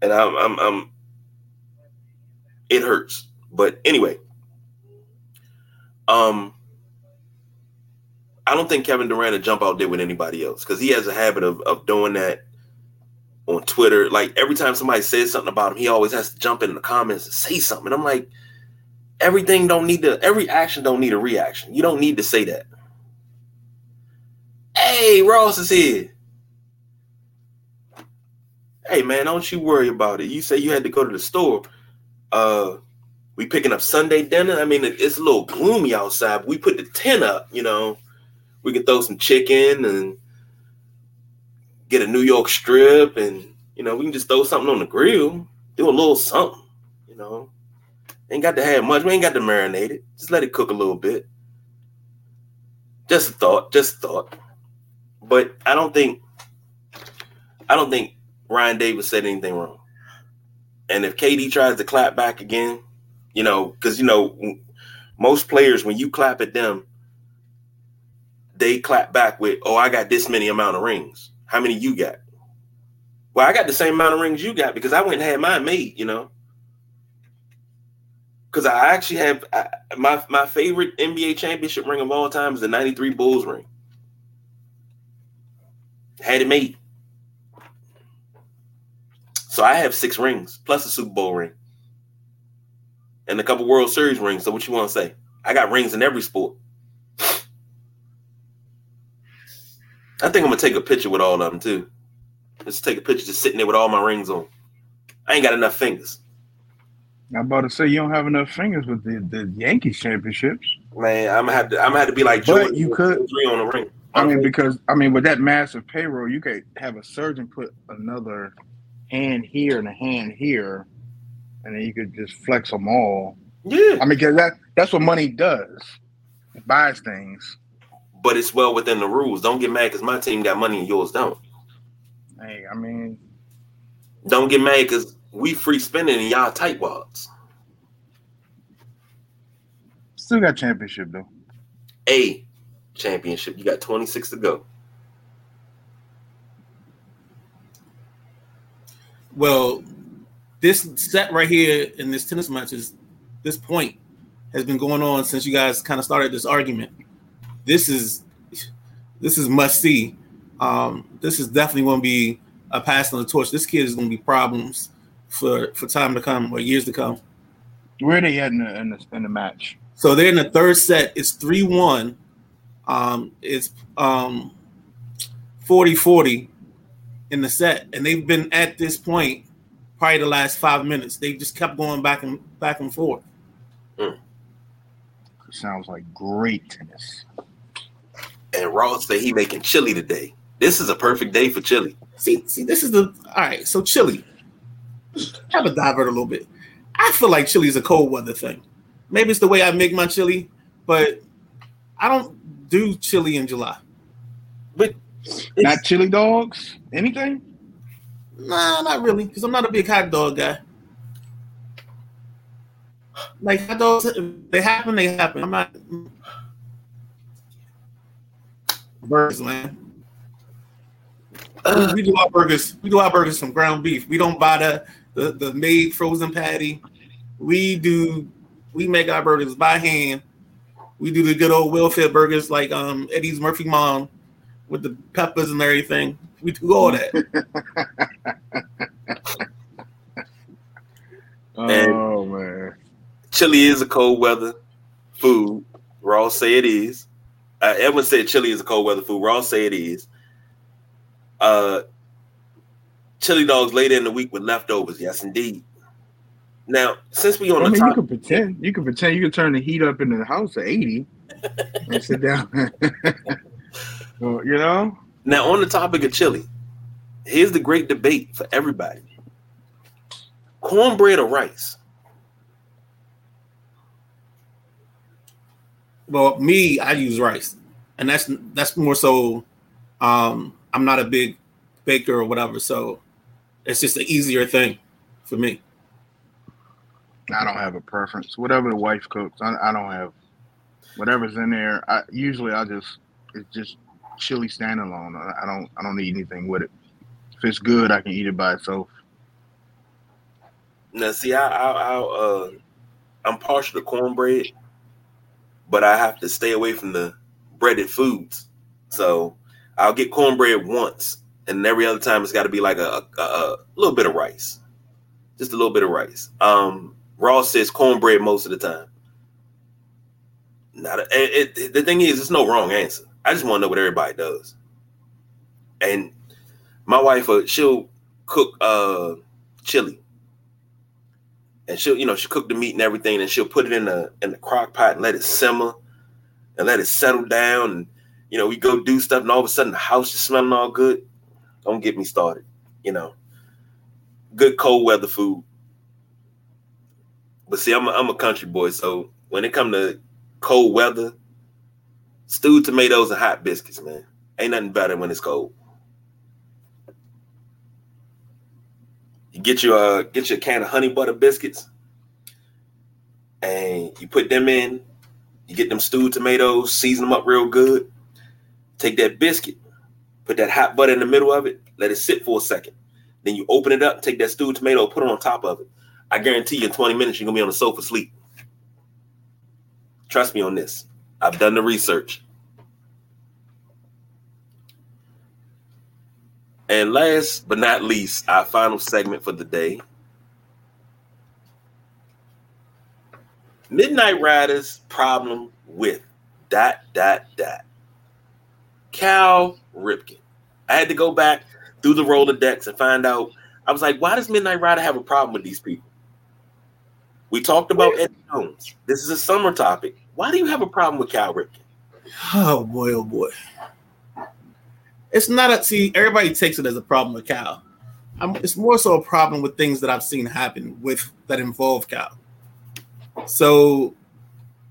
And I'm, I'm, I'm it hurts. But anyway, um, I don't think Kevin Durant will jump out there with anybody else because he has a habit of, of doing that on Twitter. Like every time somebody says something about him, he always has to jump in the comments and say something. And I'm like, everything don't need to, every action don't need a reaction. You don't need to say that. Hey, Ross is here. Hey man, don't you worry about it. You say you had to go to the store. Uh we picking up Sunday dinner. I mean, it's a little gloomy outside. we put the tent up, you know. We can throw some chicken and get a New York strip, and you know, we can just throw something on the grill, do a little something, you know. Ain't got to have much. We ain't got to marinate it. Just let it cook a little bit. Just a thought. Just a thought. But I don't think I don't think Ryan Davis said anything wrong. And if KD tries to clap back again, you know, because you know, most players when you clap at them, they clap back with, "Oh, I got this many amount of rings. How many you got?" Well, I got the same amount of rings you got because I went and had mine made. You know, because I actually have I, my my favorite NBA championship ring of all time is the '93 Bulls ring. Had it made. So I have six rings plus a Super Bowl ring and a couple World Series rings. So what you want to say? I got rings in every sport. Think I'm gonna take a picture with all of them too. Let's take a picture just sitting there with all my rings on. I ain't got enough fingers. I'm about to say you don't have enough fingers with the, the Yankees championships. Man, I'm gonna have to. I'm gonna have to be like But you could- three on the ring. I mean, because I mean, with that massive payroll, you could have a surgeon put another hand here and a hand here, and then you could just flex them all. yeah, I mean, because that that's what money does. It buys things. But it's well within the rules. Don't get mad because my team got money and yours don't. Hey, I mean, Don't get mad because we free spending and y'all tightwads. still got championship though. A championship. You got 26 to go. Well, this set right here in this tennis match is this point has been going on since you guys kind of started this argument. This is this is must see. Um, this is definitely going to be a pass on the torch. This kid is going to be problems for for time to come or years to come. Where are they at in the in the, in the match? So they're in the third set. It's 3 1. Um, it's um, 40 40 in the set. And they've been at this point probably the last five minutes. They just kept going back and back and forth. Sounds like great tennis. And Ross said he making chili today. This is a perfect day for chili. See, see, this is the all right. So chili. Have a divert a little bit. I feel like chili is a cold weather thing. Maybe it's the way I make my chili, but I don't do chili in July. But Not chili dogs? Anything? Nah, not really, because I'm not a big hot dog guy. Like hot dogs, they happen, they happen. I'm not burgers, man. uh, We do our burgers. We do our burgers from ground beef. We don't buy the the, the made frozen patty. We do. We make our burgers by hand. We do the good old welfare burgers like um Eddie's Murphy Mom with the peppers and everything. We do all that. Oh man. chili is a cold weather food. Ross say it is. Uh, Edwin said chili is a cold weather food. Ross say it is. Uh, chili dogs later in the week with leftovers. Yes, indeed. Now, since we on I the mean, you can pretend. You can pretend. You can turn the heat up in the house to eighty and sit down. Well, you know, now on the topic of chili, here's the great debate for everybody: cornbread or rice. Well, me, I use rice, and that's that's more so. Um, I'm not a big baker or whatever, so it's just an easier thing for me. I don't have a preference. Whatever the wife cooks, I, I don't have. Whatever's in there, I usually I just it's just chili standalone. I, I don't I don't need anything with it. If it's good, I can eat it by itself. Now, see, I, I, I uh, I'm partial to cornbread, but I have to stay away from the breaded foods. So I'll get cornbread once, and every other time it's got to be like a, a, a little bit of rice, just a little bit of rice. Um, Ross says cornbread most of the time. Not a, it, it, the thing is, there's no wrong answer. I just want to know what everybody does. And my wife, uh, she'll cook uh chili and she'll you know she'll cook the meat and everything and she'll put it in the in the crock pot and let it simmer and let it settle down. And you know we go do stuff and all of a sudden the house is smelling all good. Don't get me started you know. Good cold weather food. But see i'm a, I'm a country boy so when it come to cold weather stewed tomatoes and hot biscuits man ain't nothing better when it's cold you get your uh, get your can of honey butter biscuits and you put them in you get them stewed tomatoes season them up real good take that biscuit put that hot butter in the middle of it let it sit for a second. Then you open it up take that stewed tomato put it on top of it. I guarantee you in 20 minutes you're gonna be on the sofa sleep. trust me on this. I've done the research And last but not least, our final segment for the day. Midnight Riders problem with dot dot dot. Cal Ripken. I had to go back through the Rolodex and find out. I was like, why does Midnight Rider have a problem with these people? We talked about Ed Jones. This is a summer topic. Why do you have a problem with Cal Ripken? Oh boy, oh boy. It's not a see. Everybody takes it as a problem with Cal. I'm, it's more so a problem with things that I've seen happen with that involve Cal. So,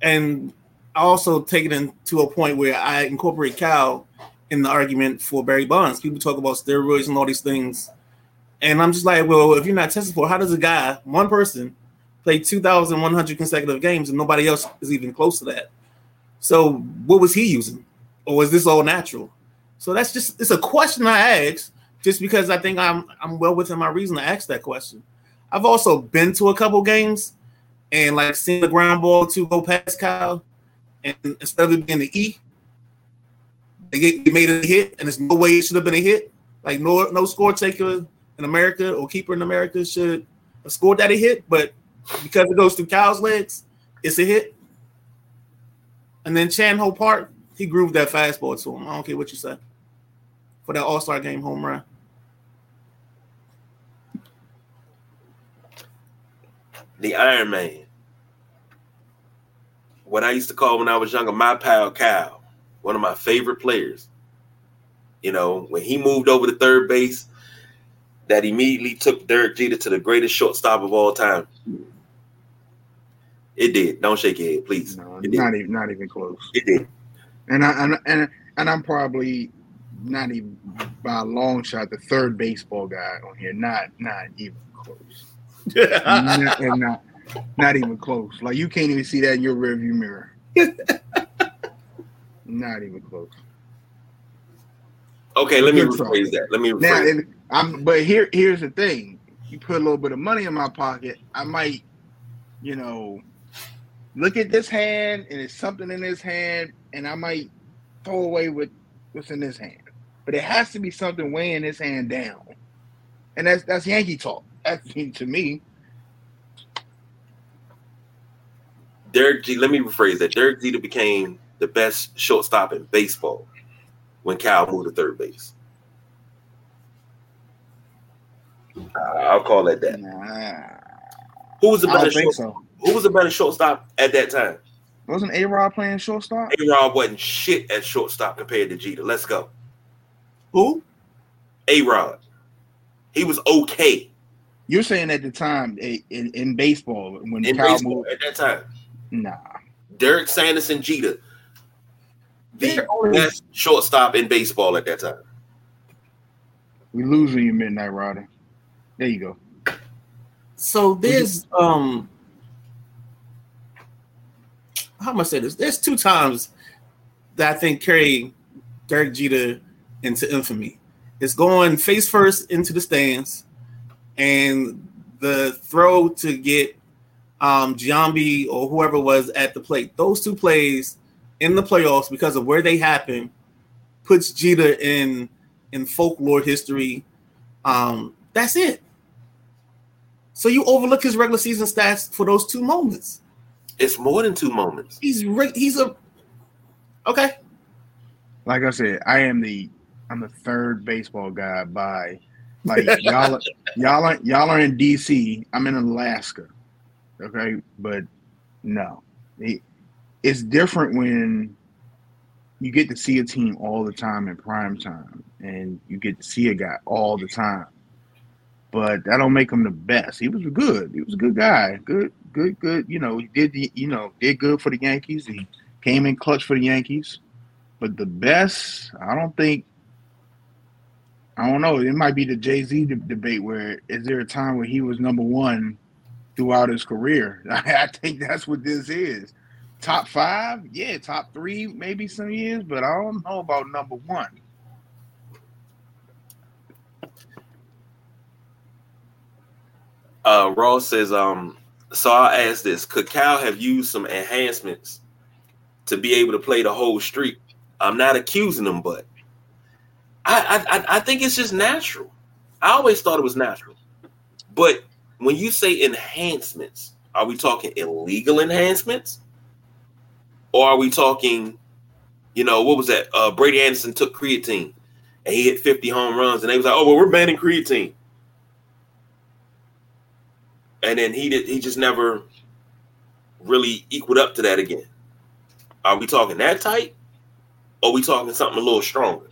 and I also take it into a point where I incorporate Cal in the argument for Barry Bonds. People talk about steroids and all these things, and I'm just like, well, if you're not tested for, how does a guy, one person, play 2,100 consecutive games and nobody else is even close to that? So, what was he using, or was this all natural? So that's just it's a question I ask just because I think I'm I'm well within my reason to ask that question. I've also been to a couple games and like seen the ground ball to go past Kyle, and instead of being the E, they, get, they made a hit, and there's no way it should have been a hit. Like no no score taker in America or keeper in America should have scored that a hit, but because it goes through Kyle's legs, it's a hit. And then Chan Ho Park, he grooved that fastball to him. I don't care what you say. For that All Star game home run. the Iron Man. What I used to call when I was younger, my pal Cal, one of my favorite players. You know, when he moved over to third base, that immediately took Derek Jeter to the greatest shortstop of all time. It did. Don't shake your head, please. No, not even not even close. It did. And I and and, and I'm probably not even by a long shot the third baseball guy on here. Not not even close. not, and not, not even close. Like you can't even see that in your rearview mirror. not even close. Okay, let me Good try. rephrase that. Let me Now, rephrase. if, I'm. But here, here's the thing. You put a little bit of money in my pocket, I might, you know, look at this hand, and it's something in this hand, and I might throw away with what's in this hand. But it has to be something weighing his hand down, and that's that's Yankee talk. That's to me. Derek G. Let me rephrase that. Derek Jeter became the best shortstop in baseball when Cal moved to third base. I'll call it that. Nah, Who was the better don't think short, so. Who was the better shortstop at that time? Wasn't A Rod playing shortstop? A Rod wasn't shit at shortstop compared to Jeter. Let's go. Who? A Rod. He was okay You're saying at the time in, in baseball when in Cal baseball moved? at that time. Nah, Derek Sanderson Jeter, the only- best shortstop in baseball at that time. we losing you, Midnight Rider. There you go. So there's um how am I say this? There's two times that I think carry Derek Jeter into infamy. It's going face first into the stands and the throw to get um Giambi or whoever was at the plate. Those two plays in the playoffs because of where they happen puts Jeter in in folklore history. Um that's it. So you overlook his regular season stats for those two moments. It's more than two moments. He's re- he's a okay. like I said, I am the I'm the third baseball guy by like y'all y'all are y'all are in DC. I'm in Alaska. Okay, but no. It- it's different when you get to see a team all the time in prime time and you get to see a guy all the time. But that don't make him the best. He was good. He was a good guy. Good, good, good. You know, he did the you know, did good for the Yankees. He came in clutch for the Yankees. But the best, I don't think. I don't know. It might be the Jay Z de- debate. Where is there a time where he was number one throughout his career? I think that's what this is. Top five, yeah. Top three, maybe some years, but I don't know about number one. Uh, Ross says, um, so I'll ask this: Could Cal have used some enhancements to be able to play the whole streak? I'm not accusing him, but I, I, I- think it's just natural. I always thought it was natural, but when you say enhancements, are we talking illegal enhancements, or are we talking, you know, what was that? Uh, Brady Anderson took creatine and he hit 50 home runs, and they was like, "Oh, well, we're banning creatine." And then he did. He just never really equaled up to that again. Are we talking that tight? Or are we talking something a little stronger?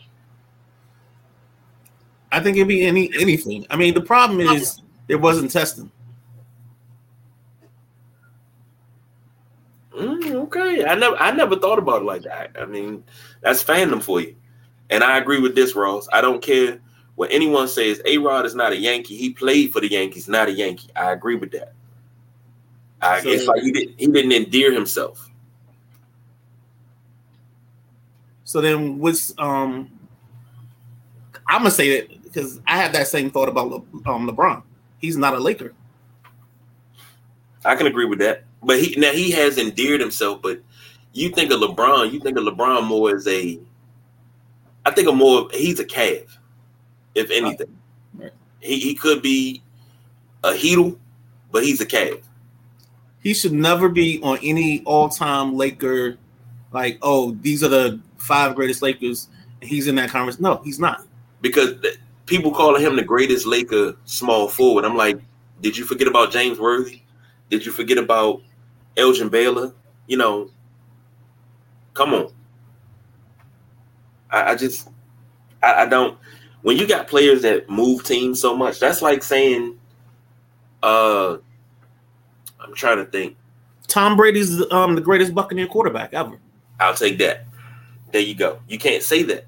I think it'd be any anything. I mean, the problem is it wasn't testing. Mm, okay, I never I never thought about it like that. I mean, that's fandom for you. And I agree with this, Ross. I don't care what anyone says. A Rod is not a Yankee. He played for the Yankees, not a Yankee. I agree with that. I, so, it's like he didn't he didn't endear himself. So then, what's um? I'm gonna say that because I have that same thought about Le, um, LeBron. He's not a Laker. I can agree with that, but he now he has endeared himself. But you think of LeBron, you think of LeBron more as a. I think of more. He's a Cav, if anything. Right. He he could be a Heedle, but he's a Cav. He should never be on any all-time Laker. Like, oh, these are the five greatest Lakers. He's in that conference. No, he's not. Because people calling him the greatest Laker small forward. I'm like, did you forget about James Worthy? Did you forget about Elgin Baylor? You know, come on. I, I just, I, I, don't. When you got players that move teams so much, that's like saying, uh, I'm trying to think. Tom Brady's um the greatest Buccaneer quarterback ever. I'll take that. There you go. You can't say that.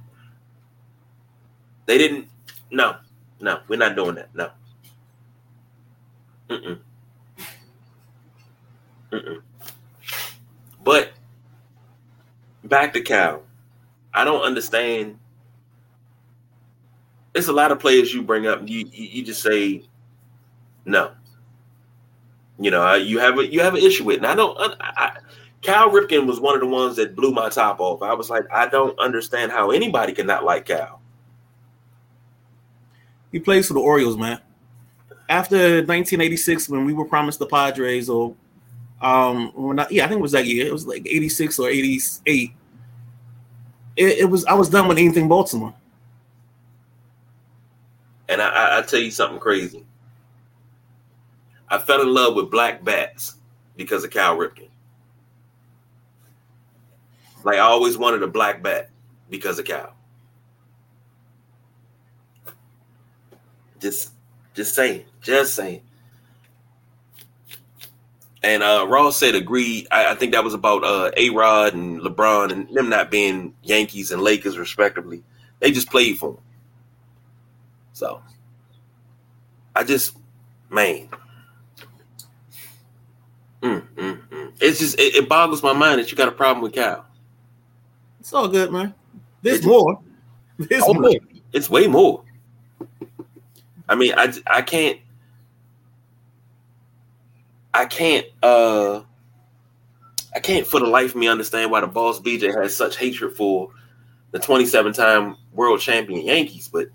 They didn't no, no, we're not doing that. No. Mm-mm. Mm-mm. But back to Cal. I don't understand. It's a lot of players you bring up. You you, you just say no. You know, you have a you have an issue with, and I don't. I, I, Cal Ripken was one of the ones that blew my top off. I was like, I don't understand how anybody can not like Cal. He plays for the Orioles, man. After 1986, when we were promised the Padres, or um, not, yeah, I think it was that year. It was like 86 or 88. It, it was I was done with anything Baltimore. And I, I, I tell you something crazy. I fell in love with black bats because of Cal Ripken. Like I always wanted a black bat because of Cal. Just just saying. Just saying. And uh Ross said agreed. I, I think that was about uh A Rod and LeBron and them not being Yankees and Lakers respectively. They just played for them. So I just man. Mm, mm, mm. It's just it, it, boggles my mind that you got a problem with Cal. It's all good, man. There's it's, more. There's oh, more. It's way more. I mean, I I can't I can't uh I can't for the life of me understand why the boss BJ has such hatred for the 27 time world champion Yankees, but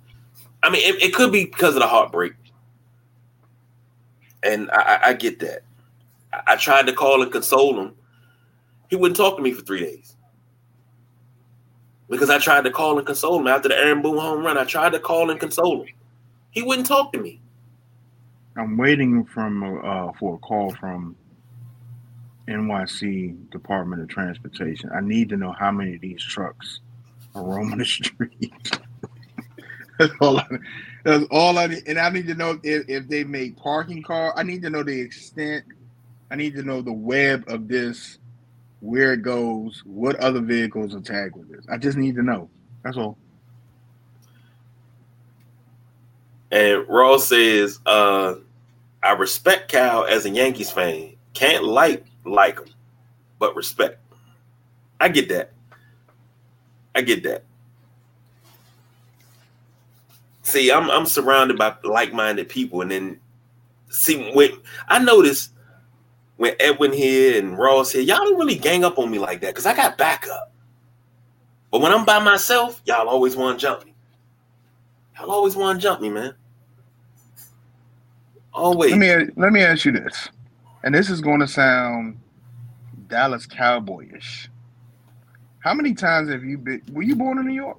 I mean it, it could be because of the heartbreak. And I, I get that. I, I tried to call and console him. He wouldn't talk to me for three days. Because I tried to call and console him after the Aaron Boone home run. I tried to call and console him. He wouldn't talk to me. I'm waiting from uh, for a call from NYC Department of Transportation. I need to know how many of these trucks are roaming the streets. that's all. I, that's all I need, and I need to know if, if they make parking car. I need to know the extent. I need to know the web of this, where it goes, what other vehicles are tagged with this. I just need to know. That's all. And Ross says, uh, I respect Cal as a Yankees fan. Can't like like him, but respect. I get that. I get that. See, I'm I'm surrounded by like-minded people, and then see when I notice when Edwin here and Ross here, y'all don't really gang up on me like that because I got backup. But when I'm by myself, y'all always want to jump me. Y'all always want to jump me, man. Always. Let me let me ask you this, and this is going to sound Dallas Cowboyish. How many times have you been? Were you born in New York?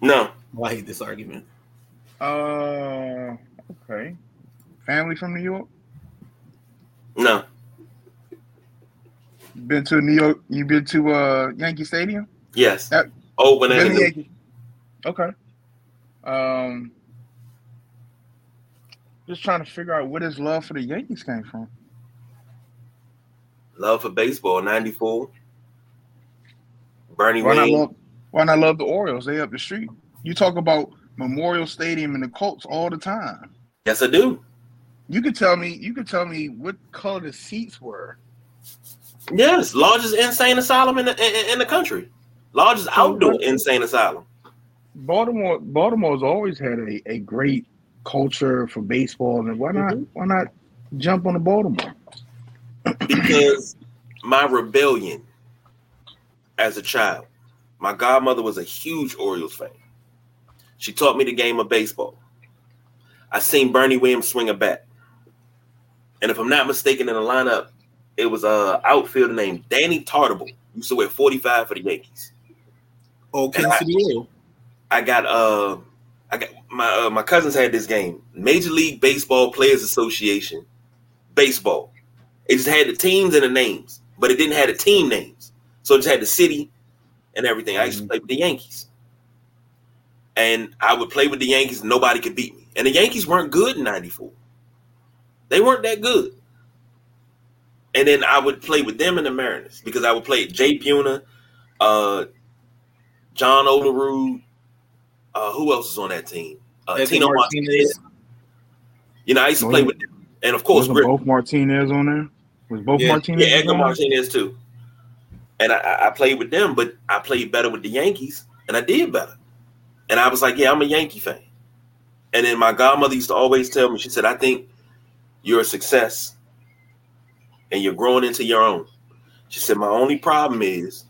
No. Oh, I hate this argument. Uh, okay. Family from New York. No. Been to New York? You been to uh Yankee Stadium? Yes. That- oh, when Been to they Yankee- Okay. Um, just trying to figure out where his love for the Yankees came from. love for baseball, 94. Bernie Why not Wayne. love? Why not love the Orioles? They up the street. You talk about Memorial Stadium and the Colts all the time. Yes, I do. You could tell me. You could tell me what color the seats were. Yes, largest insane asylum in the in, in the country. Largest outdoor what- insane asylum. Baltimore. Baltimore's always had a, a great culture for baseball, and why not? Mhm. Why not jump on the Baltimore? because my rebellion as a child, my godmother was a huge Orioles fan. She taught me the game of baseball. I seen Bernie Williams swing a bat. And if I'm not mistaken in the lineup, it was a outfielder named Danny Tartabull. Used to wear 45 for the Yankees. Oh, Kansas City Royal. I got uh I got my uh, my cousins had this game, Major League Baseball Players Association, baseball. It just had the teams and the names, but it didn't have the team names. So it just had the city and everything. I used to play with the Yankees. And I would play with the Yankees, and nobody could beat me. And the Yankees weren't good in 94. They weren't that good. And then I would play with them and the Mariners because I would play Jay Buhner, uh, John Olerud, uh, who else is on that team? Uh, Tino Martinez. You know, I used to play with them. And of course, Wasn't both Martinez on there? Was both Yeah. Martinez? yeah, Edgar? Martinez too. And I- I, I played with them, but I played better with the Yankees, and I did better. And I was like, yeah, I'm a Yankee fan. And then my godmother used to always tell me, she said, I think you're a success and you're growing into your own. She said, my only problem is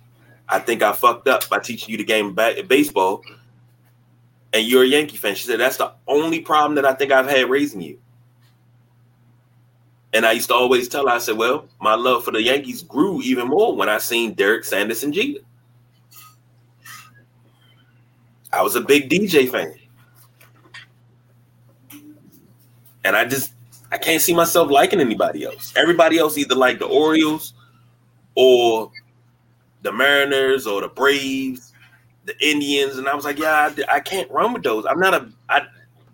I think I fucked up by teaching you the game of baseball and you're a Yankee fan. She said, that's the only problem that I think I've had raising you. And I used to always tell her, I said, well, my love for the Yankees grew even more when I seen Derek Sanders and Jeter. I was a big DJ fan. And I just I can't see myself liking anybody else. Everybody else either like the Orioles or the Mariners or the Braves, the Indians, and I was like, yeah, I, I can't run with those. I'm not a I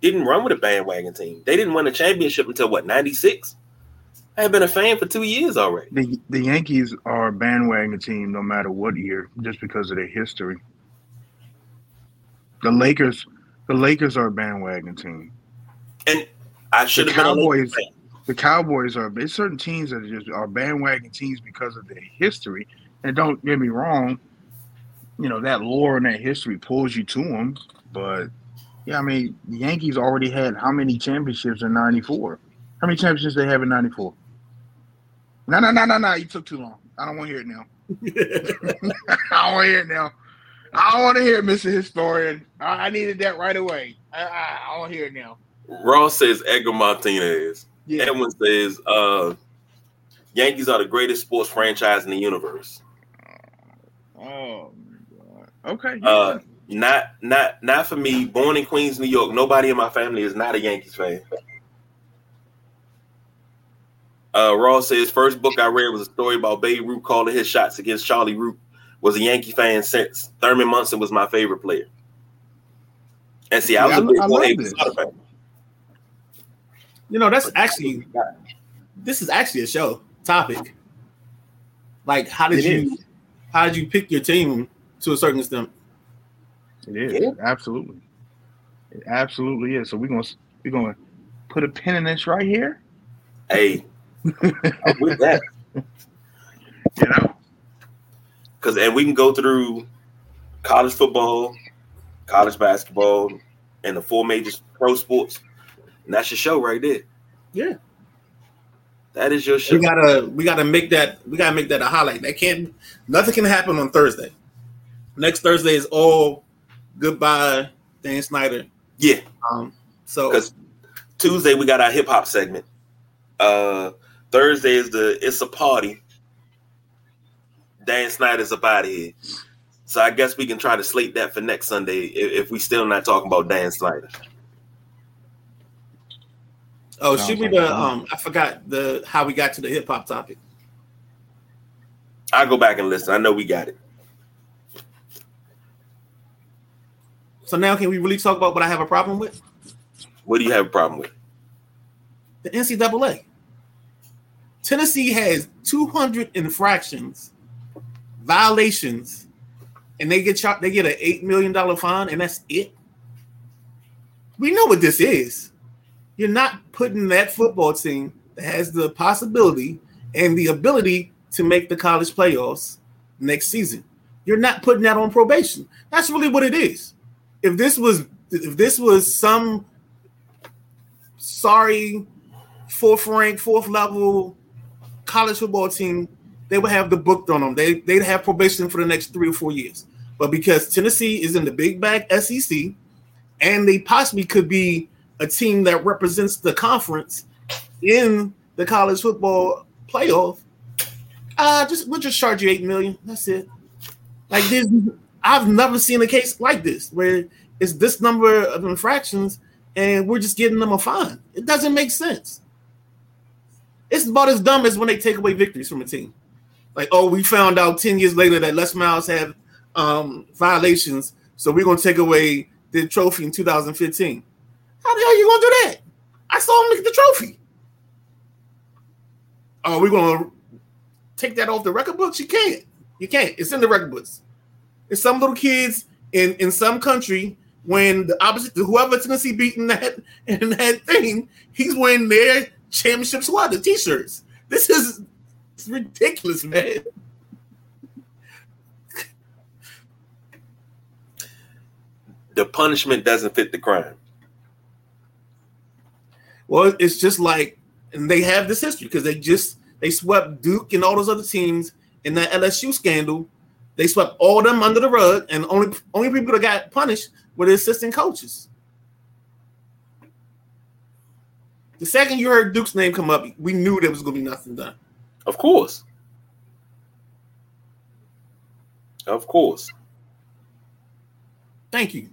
didn't run with a bandwagon team. They didn't win a championship until what, 96? I had been a fan for two years already. The the Yankees are a bandwagon team no matter what year, just because of their history. The Lakers, the Lakers are a bandwagon team. And I should have been a Cowboys, the Cowboys are there's certain teams that are just are bandwagon teams because of their history. And don't get me wrong, you know that lore and that history pulls you to them. But yeah, I mean the Yankees already had how many championships in '94? How many championships they have in '94? No, no, no, no, no! You took too long. I don't want to hear it now. I don't want to hear it now. I don't want to hear it, Mr. Historian. I, I needed that right away. I, I, I don't hear it now. Ross says Edgar Martinez. Yeah. Edwin says uh, Yankees are the greatest sports franchise in the universe. Oh my god. Okay. Uh, not not not for me. Born in Queens, New York. Nobody in my family is not a Yankees fan. Uh, Ross says first book I read was a story about Babe Ruth calling his shots against Charlie Root. Was a Yankee fan since Thurman Munson was my favorite player. And see, I was Yeah, a big I boy love this. Fan. You know, that's actually this is actually a show topic. Like, how did It you how did you pick your team to a certain extent? It is Yeah. absolutely. It absolutely is. So we're gonna we're gonna put a pin in this right here. Hey, I'm with that. You know. Cause and we can go through college football, college basketball, and the four major pro sports. And that's your show right there. Yeah. That is your show. We gotta we gotta make that we gotta make that a highlight. That can't nothing can happen on Thursday. Next Thursday is all goodbye, Dan Snyder. yeah. Um so Because Tuesday we got our hip hop segment. Uh Thursday is the it's a party. Dan Snyder's up out of here. So I guess we can try to slate that for next Sunday if, if we still not talking about Dan Snyder. Oh, should we the um I forgot the how we got to the hip hop topic. I'll go back and listen. I know we got it. So now can we really talk about what I have a problem with? What do you have a problem with? The NCAA. Tennessee has 200 infractions, violations, and they get shot, they get an eight million dollar fine, and that's it. We know what this is. You're not putting that football team that has the possibility and the ability to make the college playoffs next season. You're not putting that on probation. That's really what it is. If this was if this was some sorry fourth rank, fourth level college football team, they would have the book on them. They they'd have probation for the next three or four years. But because Tennessee is in the big bag SEC, and they possibly could be a team that represents the conference in the college football playoff, uh just we'll just charge you eight million. That's it. Like this, I've never seen a case like this where it's this number of infractions and we're just getting them a fine. It doesn't make sense. It's about as dumb as when they take away victories from a team. Like, oh, we found out 10 years later that Les Miles had um, violations, so we're going to take away the trophy in 2015. How the hell are you going to do that? I saw him get the trophy. Oh, we're going to take that off the record books? You can't. You can't. It's in the record books. It's some little kids in, in some country when the opposite, whoever's going to whoever Tennessee beating that in that thing, he's wearing their championship squad, the t-shirts. This is ridiculous, man. The punishment doesn't fit the crime. Well, it's just like, and they have this history because they just they swept Duke and all those other teams in that LSU scandal. They swept all them under the rug, and only only people that got punished were the assistant coaches. The second you heard Duke's name come up, we knew there was going to be nothing done. Of course. Of course. Thank you.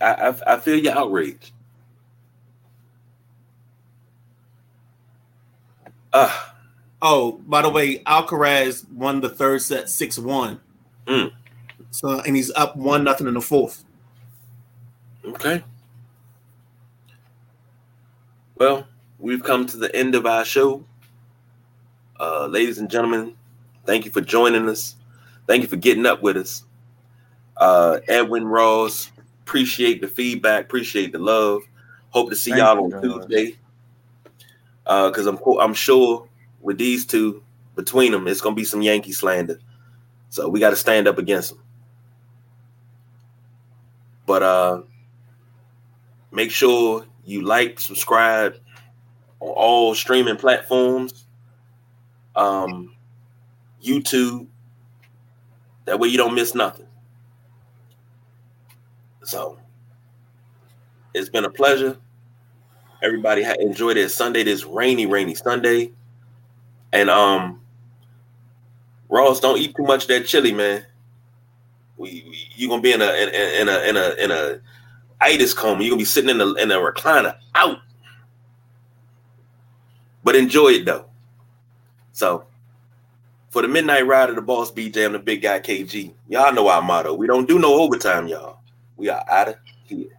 I, I, I feel your outrage. Uh, oh, by the way, Alcaraz won the third set 6 1. Mm. So and he's up one nothing in the fourth. Okay. Well, we've come to the end of our show. Uh, ladies and gentlemen, thank you for joining us. Thank you for getting up with us. Uh, Edwin Ross, appreciate the feedback, appreciate the love. Hope to see thank y'all on Tuesday. Because uh, I'm I'm sure with these two between them, it's gonna be some Yankee slander. So we got to stand up against them. But uh, make sure you like, subscribe on all streaming platforms, um, YouTube. That way you don't miss nothing. So it's been a pleasure. Everybody enjoyed it Sunday, this rainy, rainy Sunday. And um Ross, don't eat too much of that chili, man. We, we you gonna be in a in, in a in a in a itis coma. You're gonna be sitting in a in a recliner out. But enjoy it though. So for the midnight ride of the boss BJ, I'm the big guy KG. Y'all know our motto. We don't do no overtime, y'all. We are out of here.